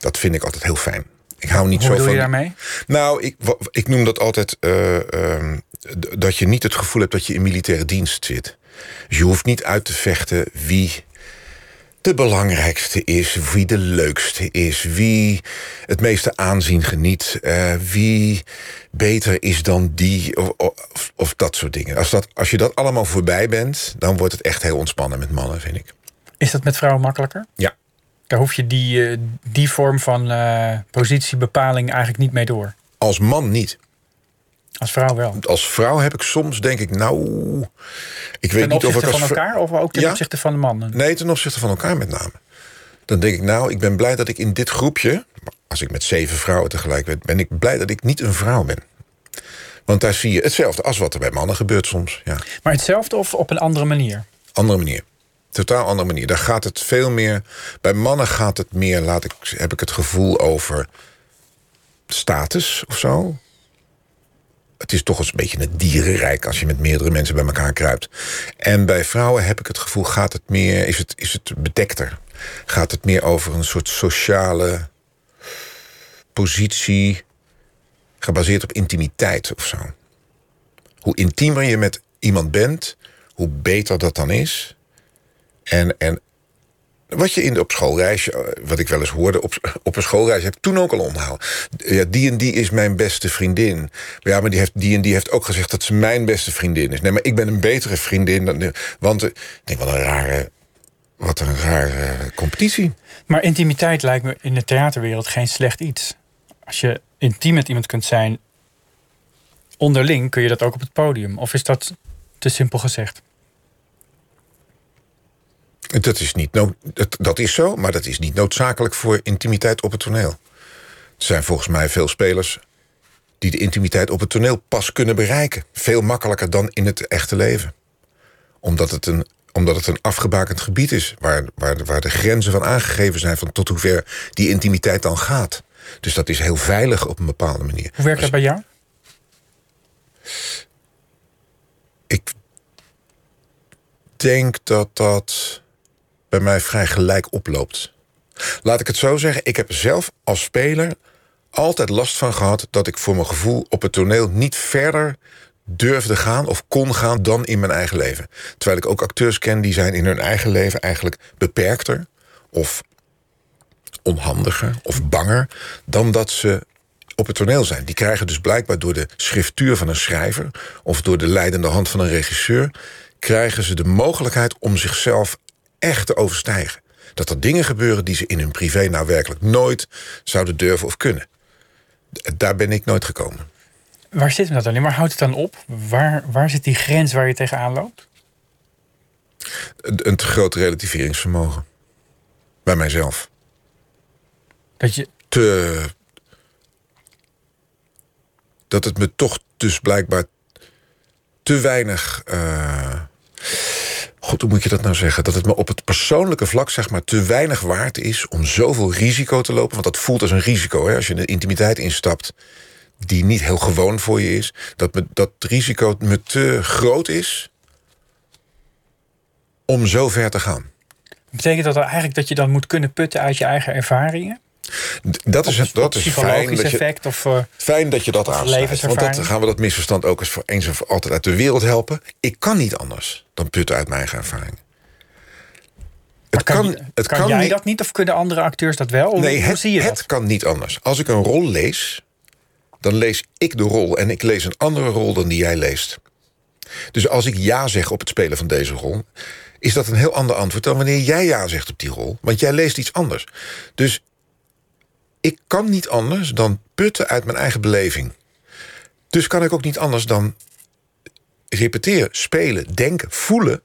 Dat vind ik altijd heel fijn. Ik hou niet Hoe zo van. van. je daarmee? Nou, ik, ik noem dat altijd uh, uh, dat je niet het gevoel hebt dat je in militaire dienst zit. Dus je hoeft niet uit te vechten wie de belangrijkste is, wie de leukste is, wie het meeste aanzien geniet, uh, wie beter is dan die, of, of, of, dat soort dingen. Als, dat, als je dat allemaal voorbij bent, dan wordt het echt heel ontspannen met mannen, vind ik. Is dat met vrouwen makkelijker? Ja. Daar hoef je die, die vorm van uh, positiebepaling eigenlijk niet mee door. Als man niet. Als vrouw wel. Als vrouw heb ik soms, denk ik, nou. Ik weet niet of ik als van elkaar of ook ten ja? opzichte van de mannen? Nee, ten opzichte van elkaar met name. Dan denk ik, nou, ik ben blij dat ik in dit groepje. Als ik met zeven vrouwen tegelijk ben, ben ik blij dat ik niet een vrouw ben. Want daar zie je hetzelfde als wat er bij mannen gebeurt soms. Ja. Maar hetzelfde of op een andere manier? Andere manier. Totaal andere manier. Daar gaat het veel meer. Bij mannen gaat het meer, laat ik, heb ik het gevoel over status of zo. Het is toch een beetje een dierenrijk als je met meerdere mensen bij elkaar kruipt. En bij vrouwen heb ik het gevoel, gaat het meer, is het, is het bedekter? Gaat het meer over een soort sociale positie, gebaseerd op intimiteit of zo? Hoe intiemer je met iemand bent, hoe beter dat dan is. En, en wat je in op schoolreisje, wat ik wel eens hoorde, op, op een schoolreis heb ik toen ook al onthouden. Ja, die en die is mijn beste vriendin. Ja, maar die, heeft, en die heeft ook gezegd dat ze mijn beste vriendin is. Nee, maar ik ben een betere vriendin. Dan, want ik denk, wat een rare, wat een rare competitie. Maar intimiteit lijkt me in de theaterwereld geen slecht iets. Als je intiem met iemand kunt zijn, onderling kun je dat ook op het podium. Of is dat te simpel gezegd? Dat is, niet no dat, dat is zo, maar dat is niet noodzakelijk voor intimiteit op het toneel. Er zijn volgens mij veel spelers die de intimiteit op het toneel pas kunnen bereiken. Veel makkelijker dan in het echte leven. Omdat het een omdat het een afgebakend gebied is... Waar, waar, waar de grenzen van aangegeven zijn... van tot hoever die intimiteit dan gaat. Dus dat is heel veilig op een bepaalde manier. Hoe werkt dat bij jou? Ik denk dat dat bij mij vrij gelijk oploopt. Laat ik het zo zeggen, ik heb zelf als speler altijd last van gehad dat ik voor mijn gevoel op het toneel niet verder durfde gaan of kon gaan dan in mijn eigen leven. Terwijl ik ook acteurs ken die zijn in hun eigen leven eigenlijk beperkter of onhandiger of banger dan dat ze op het toneel zijn. Die krijgen dus blijkbaar door de schriftuur van een schrijver of door de leidende hand van een regisseur krijgen ze de mogelijkheid om zichzelf echt te overstijgen. Dat er dingen gebeuren die ze in hun privé nou werkelijk nooit zouden durven of kunnen. Daar ben ik nooit gekomen. Waar zit dat dan in? Waar houdt het dan op? Waar, waar zit die grens waar je tegenaan loopt? Een, een te groot relativeringsvermogen. Bij mijzelf. Dat je... Te... Dat het me toch dus blijkbaar te weinig... Uh... God, hoe moet je dat nou zeggen? Dat het me op het persoonlijke vlak zeg maar te weinig waard is... om zoveel risico te lopen. Want dat voelt als een risico. Hè? Als je in de intimiteit instapt die niet heel gewoon voor je is... dat, me, dat risico me te groot is om zo ver te gaan. Betekent dat eigenlijk dat je dan moet kunnen putten uit je eigen ervaringen? Dat is, het, dat is fijn, dat je, effect of, uh, fijn dat je dat. Want dan gaan we dat misverstand ook eens voor eens en voor altijd uit de wereld helpen. Ik kan niet anders dan putten uit mijn eigen ervaring. Het kan, kan, het kan, kan jij niet, dat niet of kunnen andere acteurs dat wel? nee, het, zie je het kan niet anders. Als ik een rol lees, dan lees ik de rol en ik lees een andere rol dan die jij leest. Dus als ik ja zeg op het spelen van deze rol, is dat een heel ander antwoord dan wanneer jij ja zegt op die rol, want jij leest iets anders. Dus ik kan niet anders dan putten uit mijn eigen beleving. Dus kan ik ook niet anders dan repeteren, spelen, denken, voelen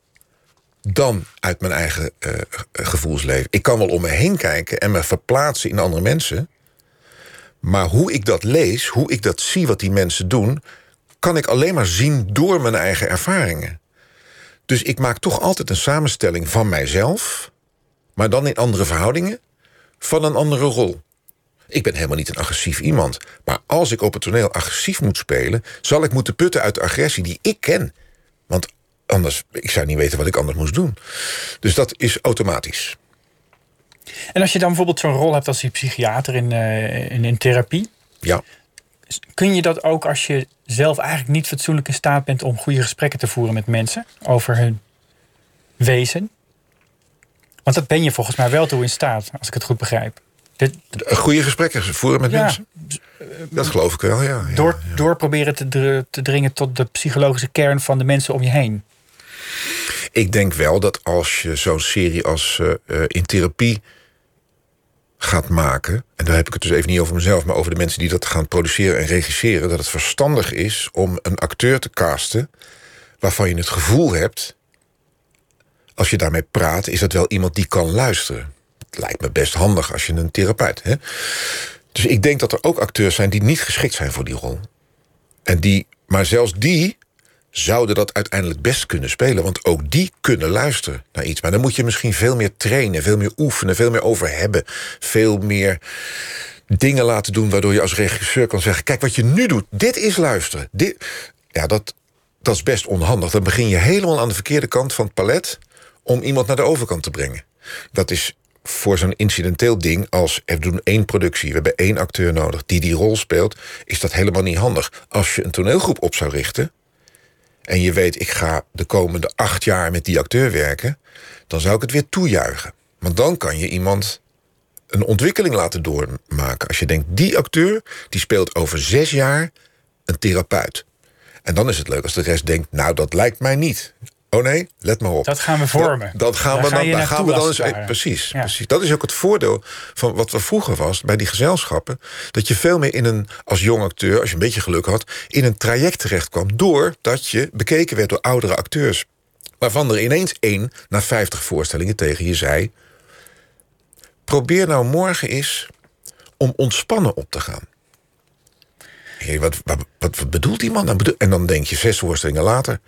dan uit mijn eigen uh, gevoelsleven. Ik kan wel om me heen kijken en me verplaatsen in andere mensen. Maar hoe ik dat lees, hoe ik dat zie wat die mensen doen, kan ik alleen maar zien door mijn eigen ervaringen. Dus ik maak toch altijd een samenstelling van mijzelf, maar dan in andere verhoudingen, van een andere rol. Ik ben helemaal niet een agressief iemand. Maar als ik op het toneel agressief moet spelen, zal ik moeten putten uit de agressie die ik ken. Want anders, ik zou niet weten wat ik anders moest doen. Dus dat is automatisch. En als je dan bijvoorbeeld zo'n rol hebt als die psychiater in, uh, in, in therapie. Ja. Kun je dat ook als je zelf eigenlijk niet fatsoenlijk in staat bent om goede gesprekken te voeren met mensen over hun wezen? Want dat ben je volgens mij wel toe in staat, als ik het goed begrijp. Dit, goede gesprekken voeren met mensen? Dat geloof ik wel, ja. ja door, door proberen te, te dringen tot de psychologische kern van de mensen om je heen. Ik denk wel dat als je zo'n serie als uh, in therapie gaat maken... en daar heb ik het dus even niet over mezelf... maar over de mensen die dat gaan produceren en regisseren... dat het verstandig is om een acteur te casten... waarvan je het gevoel hebt... als je daarmee praat, is dat wel iemand die kan luisteren. Lijkt me best handig als je een therapeut... Dus ik denk dat er ook acteurs zijn die niet geschikt zijn voor die rol. En die, maar zelfs die zouden dat uiteindelijk best kunnen spelen. Want ook die kunnen luisteren naar iets. Maar dan moet je misschien veel meer trainen, veel meer oefenen, veel meer over hebben. Veel meer dingen laten doen waardoor je als regisseur kan zeggen: Kijk, wat je nu doet, dit is luisteren. Dit, ja, dat, dat is best onhandig. Dan begin je helemaal aan de verkeerde kant van het palet om iemand naar de overkant te brengen. Dat is voor zo'n incidenteel ding als we doen één productie, we hebben één acteur nodig die die rol speelt, is dat helemaal niet handig. Als je een toneelgroep op zou richten, en je weet, ik ga de komende acht jaar met die acteur werken, dan zou ik het weer toejuichen. Want dan kan je iemand een ontwikkeling laten doormaken. Als je denkt, die acteur die speelt over zes jaar een therapeut. En dan is het leuk als de rest denkt, nou dat lijkt mij niet. Oh nee, let maar op. Dat gaan we vormen. Dat, gaan we dan, daar gaan we dan eens. Precies, precies. Dat is ook het voordeel van wat er vroeger was bij die gezelschappen. Dat je veel meer in een, als jong acteur, als je een beetje geluk had, in een traject terecht kwam. Doordat je bekeken werd door oudere acteurs. Waarvan er ineens één na 50 voorstellingen tegen je zei. Probeer nou morgen eens om ontspannen op te gaan. Hey, wat, wat, wat, bedoelt die man? En dan denk je zes voorstellingen later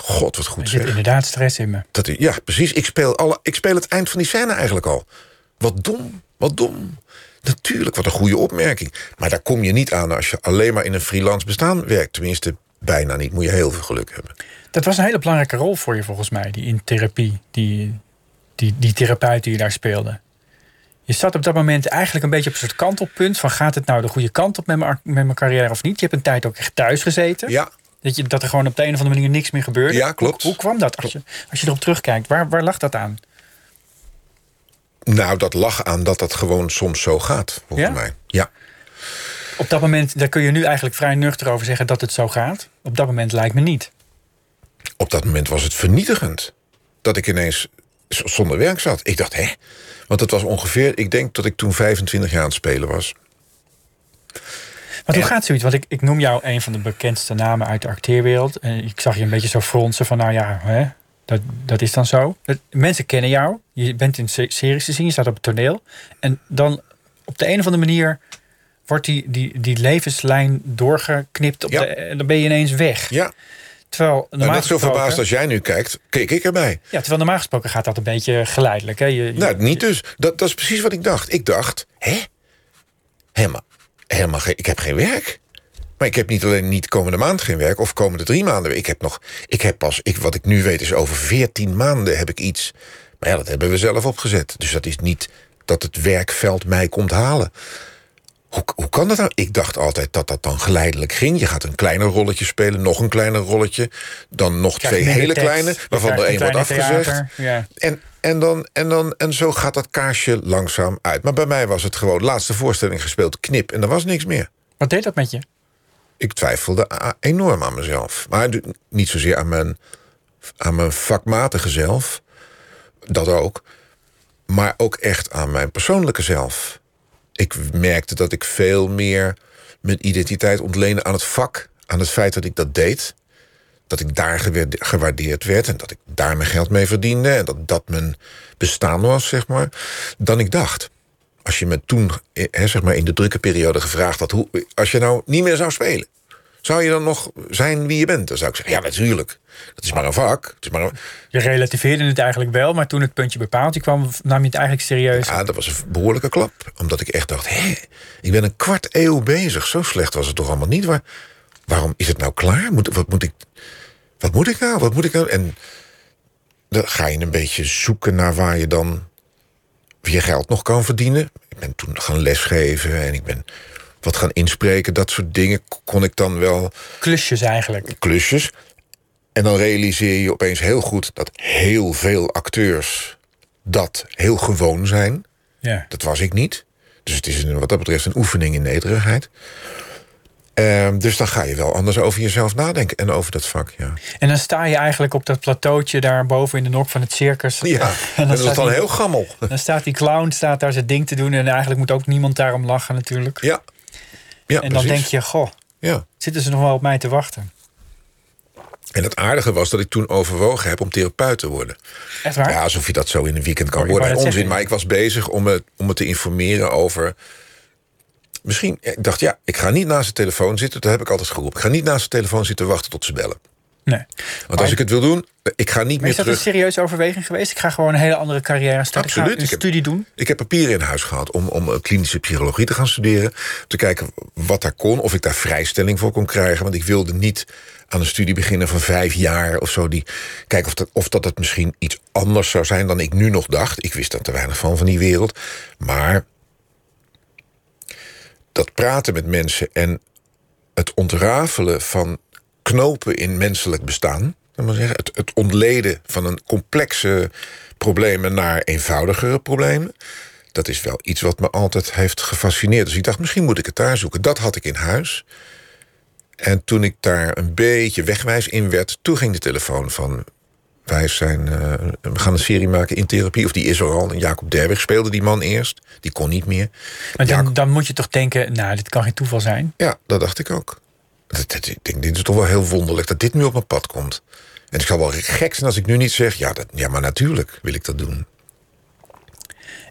God, wat goed Er zit zeg. inderdaad stress in me. Dat, ja, precies. Ik speel, alle, ik speel het eind van die scène eigenlijk al. Wat dom, wat dom. Natuurlijk, wat een goede opmerking. Maar daar kom je niet aan als je alleen maar in een freelance bestaan werkt. Tenminste, bijna niet. Moet je heel veel geluk hebben. Dat was een hele belangrijke rol voor je volgens mij, die in therapie, die, die, die therapeut die je daar speelde. Je zat op dat moment eigenlijk een beetje op een soort kantelpunt van gaat het nou de goede kant op met mijn, met mijn carrière of niet? Je hebt een tijd ook echt thuis gezeten. Ja, Dat, je, dat er gewoon op de een of andere manier niks meer gebeurde. Ja, klopt. Hoe, hoe kwam dat als je, als je erop terugkijkt? Waar, waar lag dat aan? nou, dat lag aan dat dat gewoon soms zo gaat, volgens Ja? mij. Ja. Op dat moment, daar kun je nu eigenlijk vrij nuchter over zeggen dat het zo gaat. Op dat moment lijkt me niet. Op dat moment was het vernietigend. Dat ik ineens zonder werk zat. Ik dacht, hè? Want het was ongeveer, ik denk dat ik toen 25 jaar aan het spelen was. Want hoe gaat zoiets? Want ik, ik noem jou een van de bekendste namen uit de acteerwereld. En ik zag je een beetje zo fronsen van, nou ja, hè, dat, dat is dan zo. Mensen kennen jou. Je bent in se- series te zien, je staat op het toneel. En dan op de een of andere manier wordt die, die, die levenslijn doorgeknipt. Op Ja. de, en dan ben je ineens weg. Ja, Terwijl nou, normaal net zo verbaasd als jij nu kijkt, keek ik erbij. Ja, terwijl normaal gesproken gaat dat een beetje geleidelijk. Hè? Je, je- Nou, niet dus. Dat, dat is precies wat ik dacht. Ik dacht, hè? Helemaal, helemaal geen, ik heb geen werk. Maar ik heb niet alleen niet komende maand geen werk... of komende drie maanden. Ik heb nog, ik heb pas, ik, wat ik nu weet is over veertien maanden heb ik iets. Maar ja, dat hebben we zelf opgezet. Dus dat is niet dat het werkveld mij komt halen. Hoe, hoe kan dat nou? Ik dacht altijd dat dat dan geleidelijk ging. Je gaat een kleiner rolletje spelen, nog een kleiner rolletje... dan nog twee hele tekst, kleine, waarvan er één wordt afgezegd. theater, ja. En, en, dan, en, dan, en zo gaat dat kaarsje langzaam uit. Maar bij mij was het gewoon laatste voorstelling gespeeld, knip... en er was niks meer. Wat deed dat met je? Ik twijfelde enorm aan mezelf. Maar niet zozeer aan mijn, aan mijn vakmatige zelf. Dat ook. Maar ook echt aan mijn persoonlijke zelf. Ik merkte dat ik veel meer mijn identiteit ontleende aan het vak. Aan het feit dat ik dat deed. Dat ik daar gewaarde- gewaardeerd werd. En dat ik daar mijn geld mee verdiende. En dat dat mijn bestaan was, zeg maar. Dan ik dacht. Als je me toen, eh, zeg maar in de drukke periode gevraagd had... Hoe, als je nou niet meer zou spelen... zou je dan nog zijn wie je bent? Dan zou ik zeggen, ja, natuurlijk. Dat is maar een vak. Het is maar een, Je relativeerde het eigenlijk wel, maar toen het puntje bepaald je kwam, nam je het eigenlijk serieus. Ja, dat was een behoorlijke klap. Omdat ik echt dacht, hé, ik ben een kwart eeuw bezig. Zo slecht was het toch allemaal niet. Waar, waarom is het nou klaar? Moet, wat, moet ik, wat moet ik nou? Wat moet ik nou? En dan ga je een beetje zoeken naar waar je dan je geld nog kan verdienen. Ik ben toen gaan lesgeven en ik ben wat gaan inspreken. Dat soort dingen kon ik dan wel Klusjes eigenlijk. klusjes. En dan realiseer je opeens heel goed dat heel veel acteurs dat heel gewoon zijn. Ja. Dat was ik niet. Dus het is een- wat dat betreft een oefening in nederigheid. Ehm, dus dan ga je wel anders over jezelf nadenken en over dat vak. Ja, En dan sta je eigenlijk op dat plateautje daar boven in de nok van het circus. ja. En dat is dan die- heel gammel. Dan staat die clown staat daar zijn ding te doen en eigenlijk moet ook niemand daarom lachen natuurlijk. Ja, ja en dan precies. denk je, goh, Ja. zitten ze nog wel op mij te wachten? En het aardige was dat ik toen overwogen heb om therapeut te worden. Echt waar? Ja, alsof je dat zo in een weekend kan worden. Onzin, zeggen. maar ik was bezig om me, om me te informeren over... Misschien, ik dacht, ja, ik ga niet naast de telefoon zitten. Dat heb ik altijd geroepen. Ik ga niet naast de telefoon zitten wachten tot ze bellen. Nee. Want als ik het wil doen, ik ga niet Maar meer is dat een terug... serieuze overweging geweest? Ik ga gewoon een hele andere carrière starten. Absoluut. Ik ga Ik een heb- studie doen. Ik heb papieren in huis gehad om, om eh, klinische psychologie te gaan studeren. Te kijken wat daar kon, of ik daar vrijstelling voor kon krijgen. Want ik wilde niet aan een studie beginnen van vijf jaar of zo. Die, kijken of dat, of dat het misschien iets anders zou zijn dan ik nu nog dacht. Ik wist er te weinig van, van die wereld. Maar dat praten met mensen en het ontrafelen van knopen in menselijk bestaan. maar zeggen, het, het ontleden van een complexe problemen naar eenvoudigere problemen. Dat is wel iets wat me altijd heeft gefascineerd. Dus ik dacht, misschien moet ik het daar zoeken. Dat had ik in huis. En toen ik daar een beetje wegwijs in werd, toen ging de telefoon van. Wij zijn, eh, we gaan een serie maken in therapie. Of die is er al. En Jacob Derwig speelde die man eerst. Die kon niet meer. Maar dan, Jacob- dan moet je toch denken, nou, dit kan geen toeval zijn. Ja, dat dacht ik ook. Ik denk, dit is toch wel heel wonderlijk dat dit nu op mijn pad komt. En het zal wel gek zijn als ik nu niet zeg... ja, dat, ja maar natuurlijk wil ik dat doen.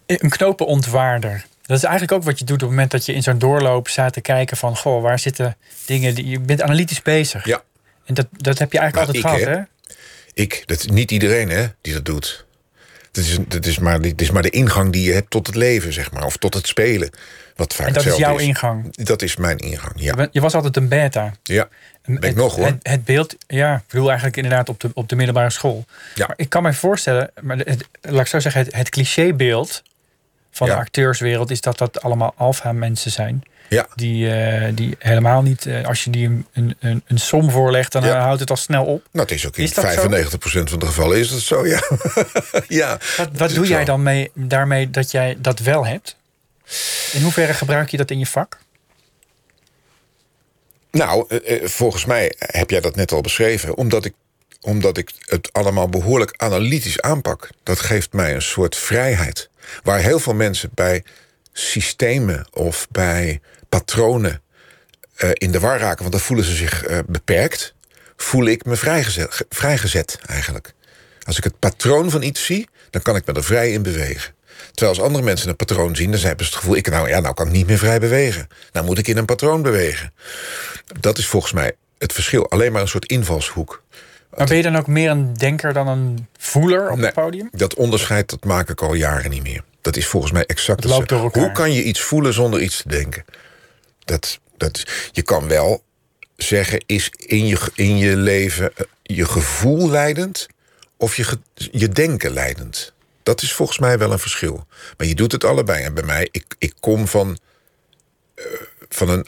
Een knopenontwaarder. Dat is eigenlijk ook wat je doet op het moment dat je in zo'n doorloop staat te kijken van, goh, waar zitten dingen die je bent analytisch bezig. Ja, En dat, dat heb je eigenlijk Maar altijd ik, gehad, hè? hè? Ik. Dat is niet iedereen hè, die dat doet. Dat is, is, maar, dit is maar de ingang die je hebt tot het leven, zeg maar. Of tot het spelen. Wat vaak En dat is jouw ingang. Dat is mijn ingang, ja. Je was altijd een beta. Ja, ben ik het, nog hoor. Het, het beeld, ja, ik bedoel eigenlijk inderdaad op de, op de middelbare school. Ja. Maar ik kan me voorstellen, maar het, laat ik zo zeggen, het, het clichébeeld van Ja. de acteurswereld is dat dat allemaal alfa mensen zijn. Ja. Die, eh, die helemaal niet, eh, als je die een, een, een, som voorlegt, dan Ja. houdt het al snel op. Nou, het is ook in Is dat zo? 95% van de gevallen is dat zo, ja. ja. Wat, wat doe jij zo. dan mee, daarmee dat jij dat wel hebt? In hoeverre gebruik je dat in je vak? Nou, eh, volgens mij heb jij dat net al beschreven. Omdat ik, omdat ik het allemaal behoorlijk analytisch aanpak. Dat geeft mij een soort vrijheid. Waar heel veel mensen bij systemen of bij patronen eh, in de war raken... want dan voelen ze zich eh, beperkt... voel ik me vrijgezet, ge- vrijgezet eigenlijk. Als ik het patroon van iets zie, dan kan ik me er vrij in bewegen. Terwijl als andere mensen een patroon zien, dan hebben ze het gevoel... Ik, nou, ja, nou kan ik niet meer vrij bewegen. Nou moet ik in een patroon bewegen. Dat is volgens mij het verschil. Alleen maar een soort invalshoek. Maar ben je dan ook meer een denker dan een voeler op Nee, het podium? Dat onderscheid dat maak ik al jaren niet meer. Dat is volgens mij exact Het loopt door hetzelfde. elkaar. Hoe kan je iets voelen zonder iets te denken? Dat, dat, je kan wel zeggen, is in je, in je leven eh, je gevoel leidend... of je, je denken leidend? Dat is volgens mij wel een verschil. Maar je doet het allebei. En bij mij, ik, ik kom van, eh, van een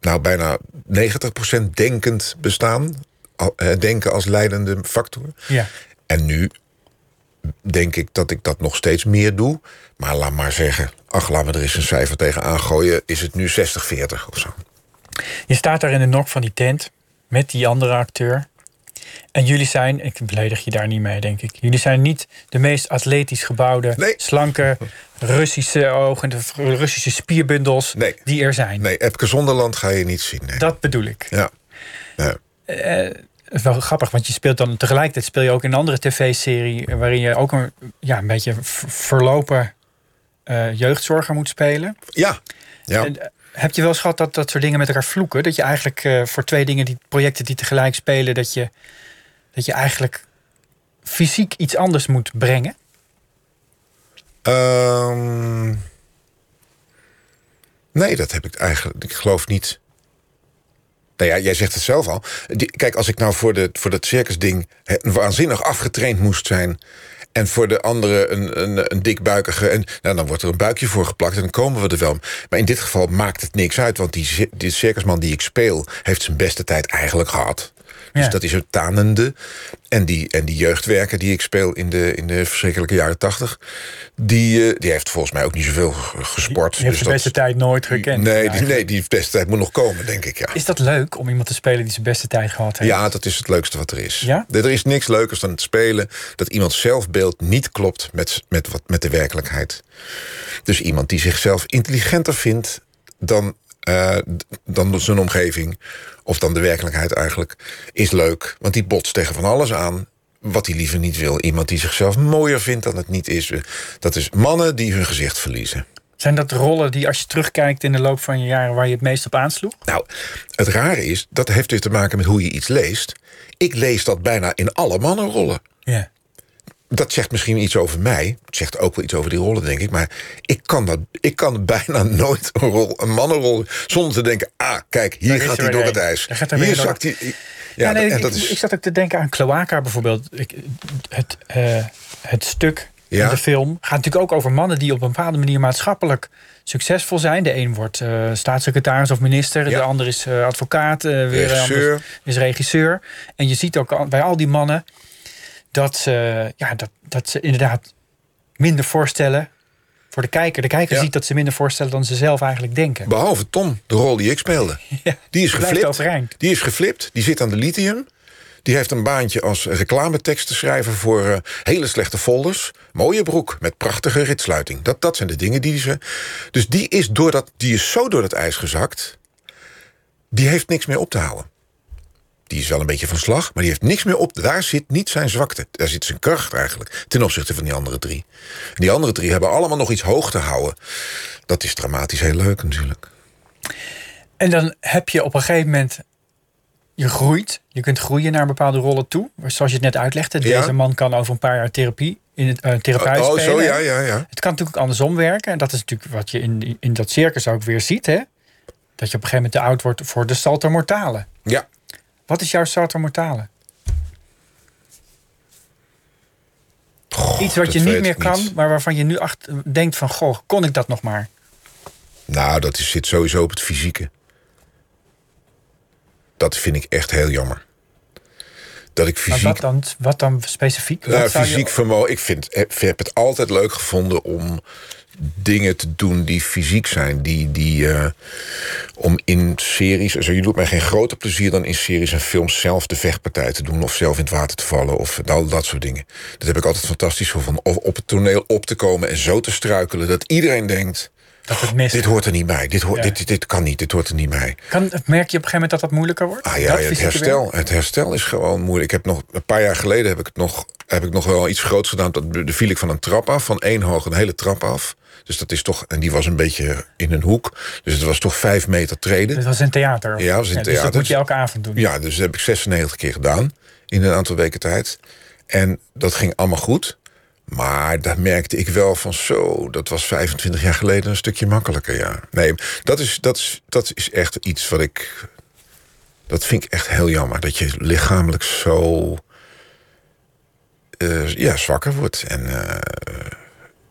nou, bijna 90% denkend bestaan. Eh, Denken als leidende factor. Ja. En nu denk ik dat ik dat nog steeds meer doe. Maar laat maar zeggen, ach, laat me er eens een cijfer tegen aangooien... is het nu 60-40 of zo. Je staat daar in de nok van die tent met die andere acteur. En jullie zijn, ik beledig je daar niet mee, denk ik. Jullie zijn niet de meest atletisch gebouwde, Nee. slanke Russische ogen, de Russische spierbundels Nee. die er zijn. Nee, Epke Zonderland ga je niet zien. Nee. Dat bedoel ik. Ja. Nee. Het is wel grappig, want je speelt dan tegelijkertijd speel je ook in een andere tv-serie waarin je ook een, ja, een beetje verlopen eh, jeugdzorger moet spelen. Ja. ja. En, eh, heb je wel eens gehad dat dat soort dingen met elkaar vloeken? Dat je eigenlijk eh, voor twee dingen, die projecten die tegelijk spelen, dat je, dat je eigenlijk fysiek iets anders moet brengen? Ehm, nee, dat heb ik eigenlijk. Ik geloof niet. Nou ja, jij zegt het zelf al. Kijk, als ik nou voor, de, voor dat circusding waanzinnig afgetraind moest zijn. En voor de andere een, een, een dikbuikige. En, nou, dan wordt er een buikje voor geplakt en dan komen we er wel. Maar in dit geval maakt het niks uit. Want die, die circusman die ik speel, heeft zijn beste tijd eigenlijk gehad. Dus Ja. dat is een tanende. En die, en die jeugdwerker die ik speel in de, in de verschrikkelijke jaren tachtig... Die, eh, die heeft volgens mij ook niet zoveel ge- gesport. Je hebt Dus de beste tijd nooit gekend. Nee, die, eigenlijk. nee, die beste tijd moet nog komen, denk ik, ja. Is dat leuk om iemand te spelen die zijn beste tijd gehad heeft? Ja, dat is het leukste wat er is. Ja? Er is niks leukers dan het spelen dat iemands zelfbeeld niet klopt met, met, wat, met de werkelijkheid. Dus iemand die zichzelf intelligenter vindt dan, d- dan zijn omgeving, of dan de werkelijkheid eigenlijk, is leuk. Want die botst tegen van alles aan wat hij liever niet wil. Iemand die zichzelf mooier vindt dan het niet is. Dat is mannen die hun gezicht verliezen. Zijn dat rollen die als je terugkijkt in de loop van je jaren waar je het meest op aansloeg? Nou, het rare is, dat heeft weer te maken met hoe je iets leest. Ik lees dat bijna in alle mannenrollen. Ja. Dat zegt misschien iets over mij. Het zegt ook wel iets over die rollen, denk ik. Maar ik kan, dat, ik kan bijna nooit een, rol, een mannenrol... zonder te denken, ah, kijk, hier gaat hij door het ijs. Daar gaat er Hier zakt hij... Ja, Ja, nee, en dat ik- is... ik zat ook te denken aan Cloaca bijvoorbeeld. Ik, het, eh, het stuk Ja. in de film gaat natuurlijk ook over mannen die op een bepaalde manier maatschappelijk succesvol zijn. De een wordt eh, staatssecretaris of minister, Ja. de ander is eh, advocaat, weer een Regisseur. ander is regisseur. En je ziet ook bij al die mannen dat ze, ja, dat, dat ze inderdaad minder voorstellen voor de kijker. De kijker Ja. ziet dat ze minder voorstellen dan ze zelf eigenlijk denken. Behalve Tom, de rol die ik speelde. Ja, Die is geflipt. Die is geflipt. Die zit aan de lithium. Die heeft een baantje als reclametekst te schrijven voor eh, hele slechte folders. Mooie broek met prachtige ritsluiting. Dat, dat zijn de dingen die ze. Dus die is, door dat, die is zo door het ijs gezakt. Die heeft niks meer op te houden. Die is wel een beetje van slag, maar die heeft niks meer op. Daar zit niet zijn zwakte. Daar zit zijn kracht eigenlijk. Ten opzichte van die andere drie. En die andere drie hebben allemaal nog iets hoog te houden. Dat is dramatisch heel leuk natuurlijk. En dan heb je op een gegeven moment je groeit. Je kunt groeien naar bepaalde rollen toe. Zoals je het net uitlegde. Ja. Deze man kan over een paar jaar therapie in het uh, therapeut Oh, spelen. zo, ja, ja, ja. Het kan natuurlijk andersom werken. En dat is natuurlijk wat je in, in dat circus ook weer ziet. Hè? Dat je op een gegeven moment te oud wordt voor de salto mortale. Ja. Wat is jouw salto mortale? Goh, Iets wat je niet meer kan, maar waarvan je nu acht, denkt van... goh, kon ik dat nog maar? Nou, dat is, zit sowieso op het fysieke. Dat vind ik echt heel jammer. Dat ik Maar fysiek... wat, dan, wat dan specifiek? Nou, je- fysiek vermogen. Ik vind, heb, heb het altijd leuk gevonden om dingen te doen die fysiek zijn. Die, die, eh, om in series. Also, je doet mij geen groter plezier dan in series en films zelf de vechtpartij te doen. Of zelf in het water te vallen. Of al dat soort dingen. Dat heb ik altijd fantastisch gevonden. Of op het toneel op te komen en zo te struikelen dat iedereen denkt. Dat het. Dit hoort er niet bij. Dit, hoort, Ja. dit, dit, kan niet. Dit hoort er niet bij. Kan, merk je op een gegeven moment dat dat moeilijker wordt? Ah ja, Dat het herstel, het herstel is gewoon moeilijk. Ik heb nog een paar jaar geleden heb ik het nog, heb ik nog wel iets groots gedaan. Dat de viel ik van een trap af, van één hoog een hele trap af. Dus dat is toch, en die was een beetje in een hoek. Dus het was toch vijf meter treden. Dat was in theater. Ja, dat was in Dus dat theater. moet je elke avond doen. Ja, dus dat heb ik 96 keer gedaan in een aantal weken tijd. En dat ging allemaal goed. Maar daar merkte ik wel van zo, dat was 25 jaar geleden een stukje makkelijker, ja. Nee, dat is, dat is, dat is echt iets wat ik. Dat vind ik echt heel jammer. Dat je lichamelijk zo. eh, ja, zwakker wordt en eh,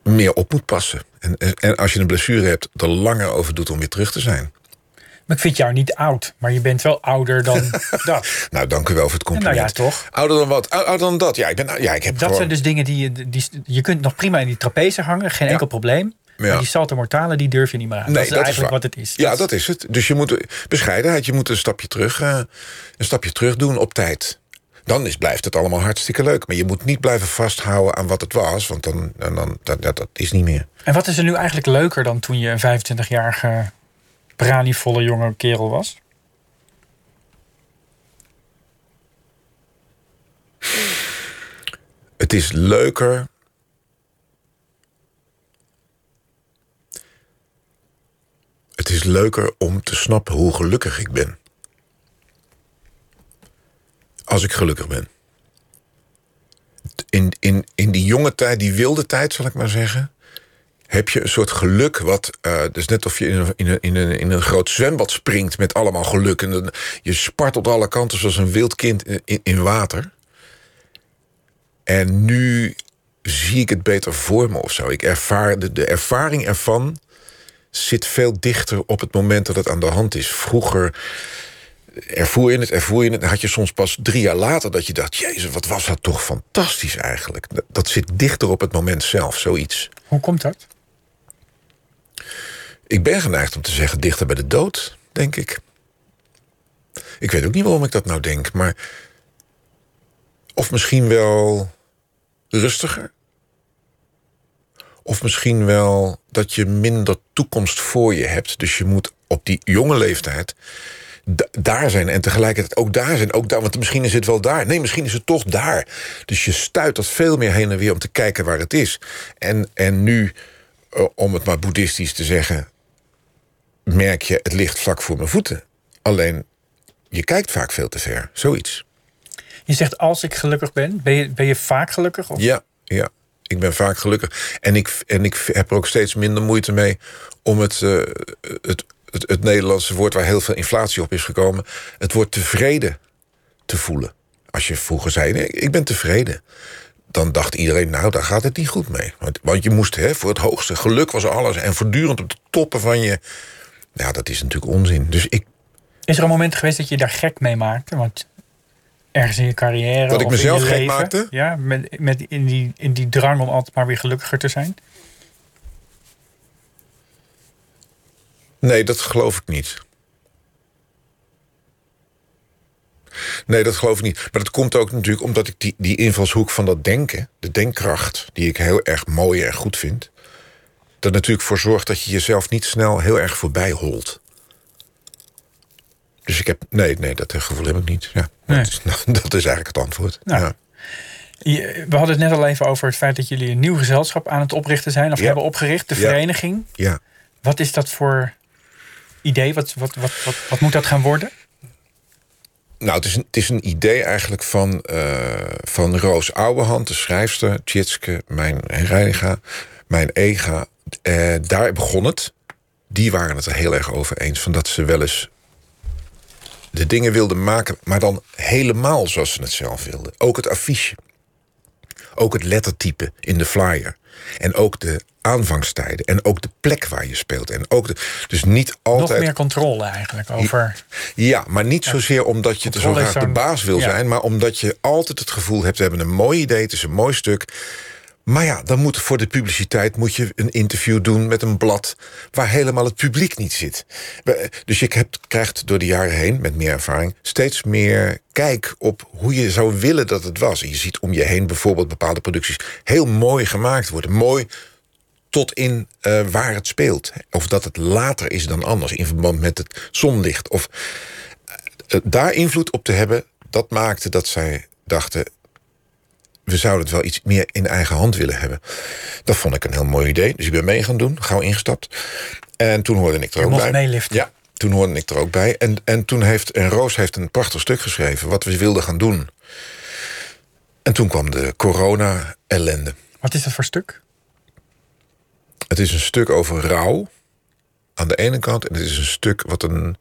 meer op moet passen. En, en- als je een blessure hebt, er langer over doet om weer terug te zijn. Maar ik vind jou niet oud. Maar je bent wel ouder dan dat. Nou, dank u wel voor het compliment. Nou ja, toch? Ouder dan wat? Ou- Ouder dan dat? Ja, ik, ben, ja, ik heb Dat gewoon... zijn dus dingen die je... Die, je kunt nog prima in die trapeze hangen. Geen enkel probleem. Ja. Maar die salto mortale, die durf je niet meer aan. Nee, dat is eigenlijk wat het is. Ja, dat is het. Dus je moet bescheidenheid, je moet een stapje terug, eh, een stapje terug doen op tijd. Dan is, blijft het allemaal hartstikke leuk. Maar je moet niet blijven vasthouden aan wat het was, want dan, dan, dan dat, dat, dat is niet meer. En wat is er nu eigenlijk leuker dan toen je een 25-jarige branievolle jonge kerel was? Het is leuker. Het is leuker om te snappen hoe gelukkig ik ben. Als ik gelukkig ben. In, in, in die jonge tijd, die wilde tijd zal ik maar zeggen. Heb je een soort geluk wat. eh dus net of je in een, in, een, in, een, in een groot zwembad springt met allemaal geluk. En dan, je spartelt alle kanten zoals een wild kind in, in, water. En nu zie ik het beter voor me of zo. Ik ervaar de ervaring ervan zit veel dichter op het moment dat het aan de hand is. Vroeger ervoer je het, ervoer je het. Dan had je soms pas drie jaar later dat je dacht... Jezus, wat was dat toch fantastisch eigenlijk. Dat, dat zit dichter op het moment zelf, zoiets. Hoe komt dat? Ik ben geneigd om te zeggen dichter bij de dood, denk ik. Ik weet ook niet waarom ik dat nou denk, maar... Of misschien wel rustiger. Of misschien wel dat je minder toekomst voor je hebt. Dus je moet op die jonge leeftijd daar zijn en tegelijkertijd ook daar zijn. Ook daar, want misschien is het wel daar. Nee, misschien is het toch daar. Dus je stuit dat veel meer heen en weer om te kijken waar het is. En, en nu, eh, om het maar boeddhistisch te zeggen, merk je het ligt vlak voor mijn voeten. Alleen, je kijkt vaak veel te ver. Zoiets. Je zegt als ik gelukkig ben. Ben je, ben je vaak gelukkig? Of? Ja, ja. Ik ben vaak gelukkig. En ik, en ik heb er ook steeds minder moeite mee om het, eh, het, het, het Nederlandse woord waar heel veel inflatie op is gekomen, het woord tevreden te voelen. Als je vroeger zei, nee, ik ben tevreden. Dan dacht iedereen, nou, daar gaat het niet goed mee. Want, want je moest hè, voor het hoogste. Geluk was alles. En voortdurend op de toppen van je. Ja, dat is natuurlijk onzin. Dus ik, Is er een moment geweest dat je daar gek mee maakte? Want ergens in je carrière. Dat ik mezelf je gek leven, maakte? Ja, met, met in, die, in die drang om altijd maar weer gelukkiger te zijn. Nee, dat geloof ik niet. Nee, dat geloof ik niet. Maar dat komt ook natuurlijk omdat ik die, die invalshoek van dat denken, de denkkracht, die ik heel erg mooi en goed vind, er natuurlijk voor zorgt dat je jezelf niet snel heel erg voorbij holt. Dus ik heb. Nee, nee, dat gevoel heb ik niet. Ja, Nee. dat, is, dat is eigenlijk het antwoord. Nou, ja. Je- We hadden het net al even over het feit dat jullie een nieuw gezelschap aan het oprichten zijn. Of Ja. hebben opgericht, de vereniging. ja. Wat is dat voor idee? Wat, wat, wat, wat, wat moet dat gaan worden? Nou, het is, een, het is een idee eigenlijk van, uh, van Roos Ouwehand, de schrijfster, Tjitske, mijn Reiniga, mijn Ega. Uh, daar begon het. Die waren het er heel erg over eens van dat ze wel eens de dingen wilden maken, maar dan helemaal zoals ze het zelf wilden. Ook het affiche. Ook het lettertype in de flyer. En ook de aanvangstijden. En ook de plek waar je speelt. En ook de, dus niet altijd... Nog meer controle eigenlijk over... Ja, maar niet zozeer omdat je zo graag de baas wil zijn... maar omdat je altijd het gevoel hebt... we hebben een mooi idee, het is een mooi stuk... Maar ja, dan moet voor de publiciteit moet je een interview doen met een blad waar helemaal het publiek niet zit. Dus je hebt, krijgt door de jaren heen, met meer ervaring, steeds meer kijk op hoe je zou willen dat het was. Je ziet om je heen bijvoorbeeld bepaalde producties heel mooi gemaakt worden. Mooi tot in uh, waar het speelt. Of dat het later is dan anders in verband met het zonlicht. Of uh, daar invloed op te hebben, dat maakte dat zij dachten we zouden het wel iets meer in eigen hand willen hebben. Dat vond ik een heel mooi idee. Dus ik ben mee gaan doen, gauw ingestapt. En toen hoorde ik er Je ook bij. meeliften. Ja, toen hoorde ik er ook bij. En, en toen heeft en Roos heeft een prachtig stuk geschreven... wat we wilden gaan doen. En toen kwam de corona-ellende. Wat is dat voor stuk? Het is een stuk over rouw aan de ene kant... en het is een stuk wat een,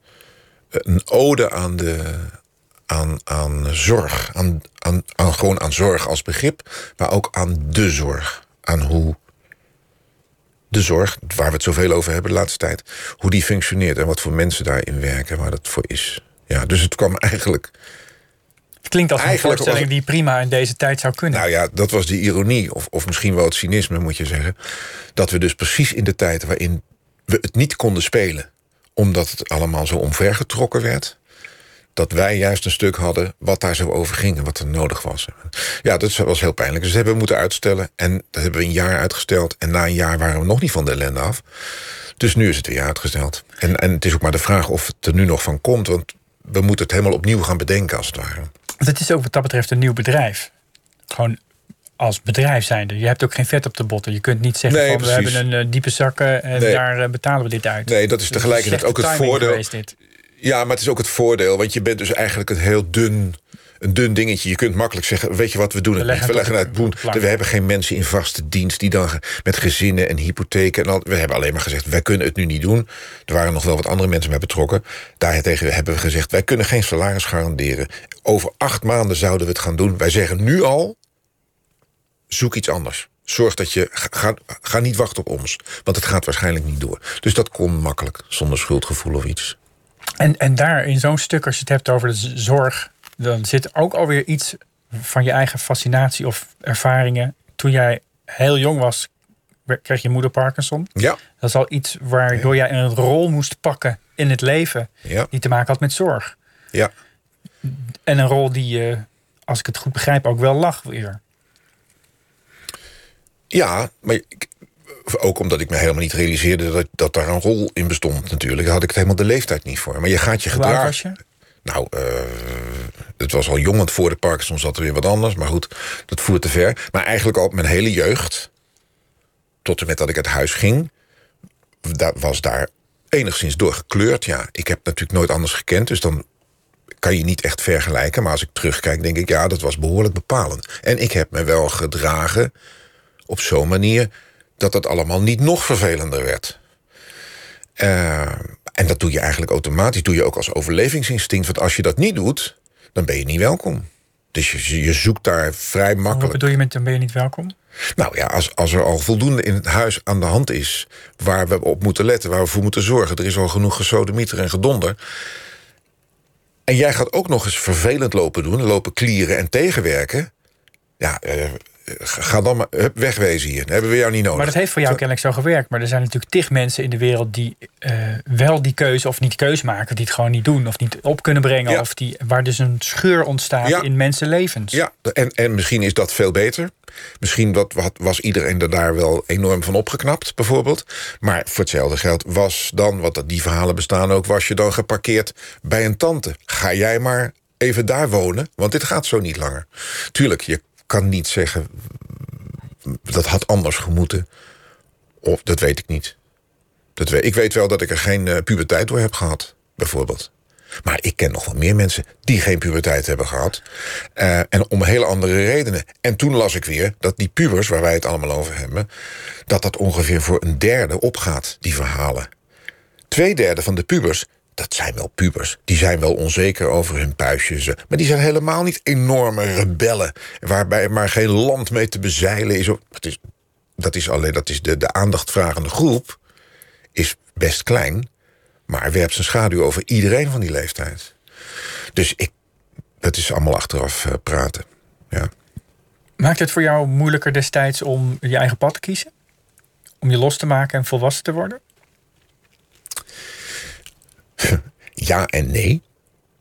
een ode aan de, aan, aan zorg. Aan, aan, aan, gewoon aan zorg als begrip, maar ook aan de zorg. Aan hoe de zorg, waar we het zoveel over hebben de laatste tijd... hoe die functioneert en wat voor mensen daarin werken, waar dat voor is. Ja, dus het kwam eigenlijk... Het klinkt als een voorstelling die prima in deze tijd zou kunnen. Nou ja, dat was de ironie, of, of misschien wel het cynisme, moet je zeggen. Dat we dus precies in de tijd waarin we het niet konden spelen... omdat het allemaal zo omvergetrokken werd dat wij juist een stuk hadden wat daar zo over ging en wat er nodig was. Ja, dat was heel pijnlijk. Dus dat hebben we moeten uitstellen. En dat hebben we een jaar uitgesteld. En na een jaar waren we nog niet van de ellende af. Dus nu is het weer uitgesteld. En, en het is ook maar de vraag of het er nu nog van komt. Want we moeten het helemaal opnieuw gaan bedenken, als het ware. Het is ook wat dat betreft een nieuw bedrijf. Gewoon als bedrijf zijnde. Je hebt ook geen vet op de botten. Je kunt niet zeggen Nee, van we hebben een eh, diepe zakken en Nee. daar eh, betalen we dit uit. Nee, dat is Dus tegelijkertijd ook het voordeel. geweest. Ja, maar het is ook het voordeel. Want je bent dus eigenlijk een heel dun, een dun dingetje. Je kunt makkelijk zeggen, weet je wat, we doen het We leggen niet. We het leggen op het de boen. We hebben geen mensen in vaste dienst... die dan met gezinnen en hypotheken... En al, we hebben alleen maar gezegd, wij kunnen het nu niet doen. Er waren nog wel wat andere mensen bij betrokken. Daartegen hebben we gezegd, wij kunnen geen salaris garanderen. Over acht maanden zouden we het gaan doen. Wij zeggen nu al, zoek iets anders. Zorg dat je, ga, ga, ga niet wachten op ons. Want het gaat waarschijnlijk niet door. Dus dat kon makkelijk, zonder schuldgevoel of iets. En, en daar in zo'n stuk, als je het hebt over de zorg, dan zit ook alweer iets van je eigen fascinatie of ervaringen. Toen jij heel jong was, kreeg je moeder Parkinson. Ja, Dat is al iets waardoor jij een rol moest pakken in het leven ja, die te maken had met zorg. ja. En een rol die je, als ik het goed begrijp, ook wel lag weer. Ja, maar ook omdat ik me helemaal niet realiseerde dat, dat daar een rol in bestond natuurlijk. Daar had ik het helemaal de leeftijd niet voor. Maar je gaat je gedragen. was je? Nou, eh, het was al jong, want voor de Parkinson zat er weer wat anders. Maar goed, dat voert te ver. Maar eigenlijk al mijn hele jeugd, tot en met dat ik uit huis ging... da- was daar enigszins door gekleurd. Ja, ik heb natuurlijk nooit anders gekend, dus dan kan je niet echt vergelijken. Maar als ik terugkijk, denk ik, ja, dat was behoorlijk bepalend. En ik heb me wel gedragen op zo'n manier... dat het allemaal niet nog vervelender werd. Eh, en dat doe je eigenlijk automatisch. Doe je ook als overlevingsinstinct. Want als je dat niet doet, dan ben je niet welkom. Dus je, je zoekt daar vrij Wat makkelijk. bedoel je met dan ben je niet welkom? Nou ja, als, als er al voldoende in het huis aan de hand is... waar we op moeten letten, waar we voor moeten zorgen... er is al genoeg gesodemieter en gedonder... en jij gaat ook nog eens vervelend lopen doen... lopen klieren en tegenwerken... ja, eh, ga dan maar hup, wegwezen hier. Dan hebben we jou niet nodig. Maar dat heeft voor jou kennelijk zo gewerkt. Maar er zijn natuurlijk tig mensen in de wereld die eh, wel die keuze of niet keuze maken, die het gewoon niet doen of niet op kunnen brengen. Ja. Of die, waar dus een scheur ontstaat Ja. in mensenlevens. Ja, en, en misschien is dat veel beter. Misschien wat, wat, was iedereen er daar wel enorm van opgeknapt, bijvoorbeeld. Maar voor hetzelfde geld was dan, want die verhalen bestaan ook... was je dan geparkeerd bij een tante. Ga jij maar even daar wonen, want dit gaat zo niet langer. Tuurlijk, je kan niet zeggen... dat had anders gemoeten. Of dat weet ik niet. Dat weet, ik weet wel dat ik er geen eh, puberteit door heb gehad, bijvoorbeeld. Maar ik ken nog wel meer mensen die geen puberteit hebben gehad. Uh, en om hele andere redenen. En toen las ik weer dat die pubers, waar wij het allemaal over hebben... dat dat ongeveer voor een derde opgaat, die verhalen. Tweederde van de pubers dat zijn wel pubers. Die zijn wel onzeker over hun puistjes. Maar die zijn helemaal niet enorme rebellen. Waarbij maar geen land mee te bezeilen is. Dat is, dat is alleen dat is de, de aandachtvragende groep. Is best klein. Maar werpt zijn schaduw over iedereen van die leeftijd. Dus ik, dat is allemaal achteraf uh, praten. Ja. Maakt het voor jou moeilijker destijds om je eigen pad te kiezen? Om je los te maken en volwassen te worden? ja en nee.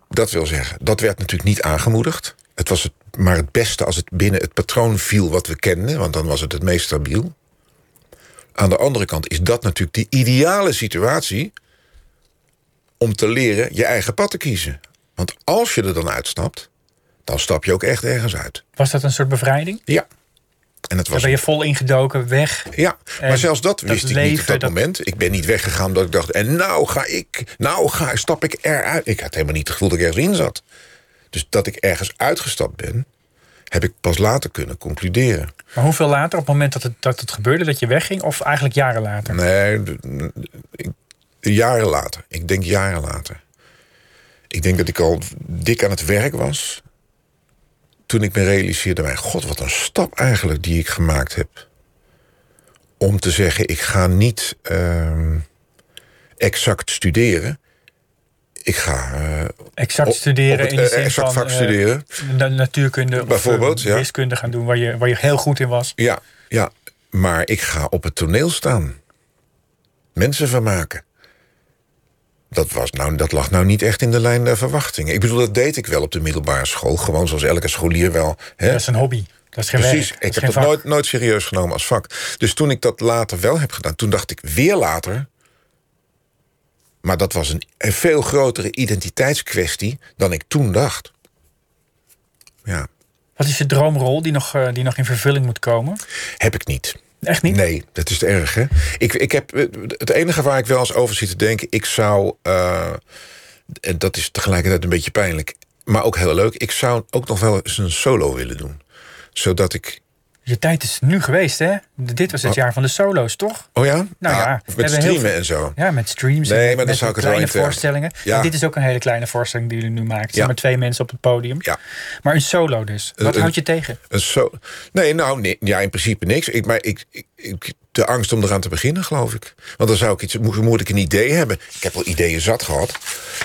Dat wil zeggen, dat werd natuurlijk niet aangemoedigd. Het was het, maar het beste als het binnen het patroon viel wat we kenden, want dan was het het meest stabiel. Aan de andere kant is dat natuurlijk de ideale situatie om te leren je eigen pad te kiezen. Want als je er dan uitstapt, dan stap je ook echt ergens uit. Was dat een soort bevrijding? Ja. En het was Daar ben je vol ingedoken, weg. Ja, maar zelfs dat wist ik niet op dat, moment. Ik ben niet weggegaan omdat ik dacht... en nou ga ik, nou ga, stap ik eruit. Ik had helemaal niet het gevoel dat ik ergens in zat. Dus dat ik ergens uitgestapt ben... heb ik pas later kunnen concluderen. Maar hoeveel later, op het moment dat het, dat het gebeurde... dat je wegging, of eigenlijk jaren later? Nee, jaren later. Ik denk jaren later. Ik denk dat ik al dik aan het werk was toen ik me realiseerde, mijn god, wat een stap eigenlijk die ik gemaakt heb. Om te zeggen, ik ga niet uh, exact studeren. Ik ga... Uh, exact studeren in de zin exact van... vak studeren. Uh, natuurkunde Bijvoorbeeld, of wiskunde gaan doen, waar je, waar je heel goed in was. Ja, ja, maar ik ga op het toneel staan. Mensen vermaken dat, was nou, dat lag nou niet echt in de lijn der verwachtingen. Ik bedoel, dat deed ik wel op de middelbare school. Gewoon zoals elke scholier wel. Hè? Dat is een hobby. Dat is geen Precies, werk. ik heb dat nooit, nooit serieus genomen als vak. Dus toen ik dat later wel heb gedaan, toen dacht ik weer later... maar dat was een, een veel grotere identiteitskwestie dan ik toen dacht. Ja. Wat is je droomrol die nog, uh, die nog in vervulling moet komen? Heb ik niet. Echt niet? Nee, dat is erg, hè? Ik, ik heb, het enige waar ik wel eens over zit te denken... ik zou, uh, en dat is tegelijkertijd een beetje pijnlijk... maar ook heel leuk, ik zou ook nog wel eens een solo willen doen. Zodat ik... Je tijd is nu geweest, hè? Dit was het oh. jaar van de solo's, toch? Oh ja? Nou ja, ja met streamen veel, en zo. Ja, met streams nee, en maar met zou ik het kleine wel voorstellingen. Ja. En dit is ook een hele kleine voorstelling die jullie nu maken. Zijn maar twee mensen op het podium. Ja. Maar een solo dus. Wat een, houdt je tegen? Een so nee, nou, nee, ja, in principe niks. Ik, maar ik, ik, ik, de angst om eraan te beginnen, geloof ik. Want dan zou ik iets, moet, ik een idee hebben. Ik heb wel ideeën zat gehad.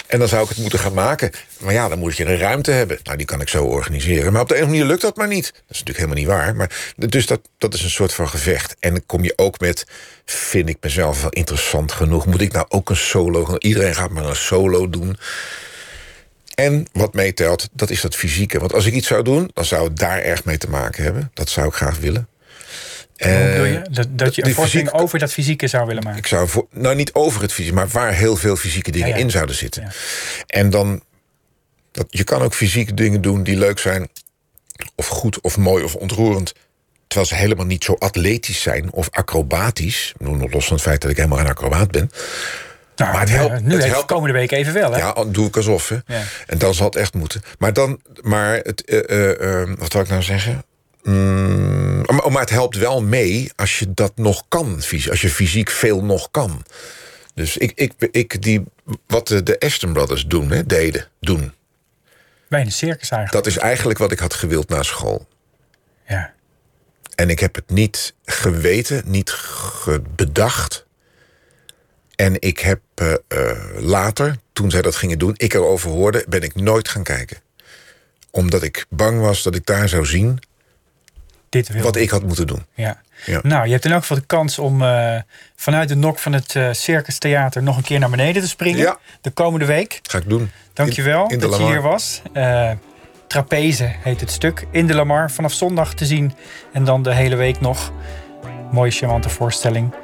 En dan zou ik het moeten gaan maken. Maar ja, dan moet je een ruimte hebben. Nou, die kan ik zo organiseren. Maar op de een of andere manier lukt dat maar niet. Dat is natuurlijk helemaal niet waar. Maar, dus dat, dat is een soort van gevecht. En dan kom je ook met, vind ik mezelf wel interessant genoeg. Moet ik nou ook een solo? Iedereen gaat maar een solo doen. En wat meetelt, dat is dat fysieke. Want als ik iets zou doen, dan zou het daar erg mee te maken hebben. Dat zou ik graag willen. Hoe bedoel je? Dat, dat je een voorstelling over dat fysieke zou willen maken? Ik zou voor, nou niet over het fysieke, maar waar heel veel fysieke dingen ja, ja. in zouden zitten. Ja. En dan, dat, je kan ook fysieke dingen doen die leuk zijn, of goed, of mooi, of ontroerend. Terwijl ze helemaal niet zo atletisch zijn of acrobatisch. Nog los van het feit dat ik helemaal geen acrobaat ben. Nou, maar het helpt, nu het helpt komende week even wel. Hè? Ja, doe ik alsof. Hè? En dan zal het echt moeten. Maar dan, maar het, uh, uh, uh, wat wil ik nou zeggen? Mm, maar, maar het helpt wel mee als je dat nog kan. Als je fysiek veel nog kan. Dus ik, ik, ik die, wat de, Aston Brothers doen, hè, deden, doen. Bij een circus eigenlijk. Dat is eigenlijk wat ik had gewild na school. Ja. En ik heb het niet geweten, niet bedacht. En ik heb uh, uh, later, toen zij dat gingen doen, ik erover hoorde, ben ik nooit gaan kijken. Omdat ik bang was dat ik daar zou zien dit wil. wat ik had moeten doen. Ja. ja. Nou, je hebt in elk geval de kans om uh, vanuit de nok van het uh, Circus Theater nog een keer naar beneden te springen. Ja. De komende week. Ga ik doen. Dankjewel in, in dat je hier was. Uh, Trapeze heet het stuk. In de Lamar vanaf zondag te zien. En dan de hele week nog. Mooie, charmante voorstelling.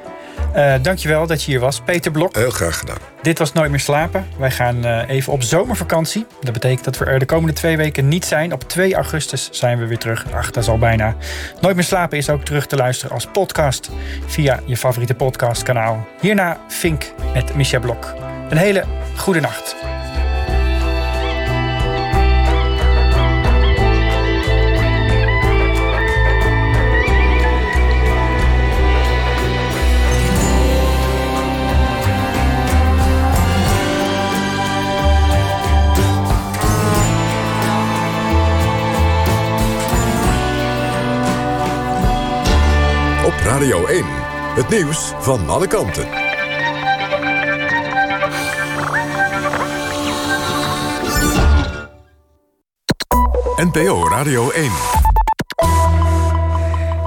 Uh, dankjewel dat je hier was, Peter Blok. Heel graag gedaan. Dit was Nooit meer slapen. Wij gaan uh, even op zomervakantie. Dat betekent dat we er de komende twee weken niet zijn. Op 2 augustus zijn we weer terug. Ach, dat is al bijna. Nooit meer slapen is ook terug te luisteren als podcast via je favoriete podcastkanaal. Hierna Fink met Micha Blok. Een hele goede nacht. Radio 1. Het nieuws van alle kanten. NPO Radio 1.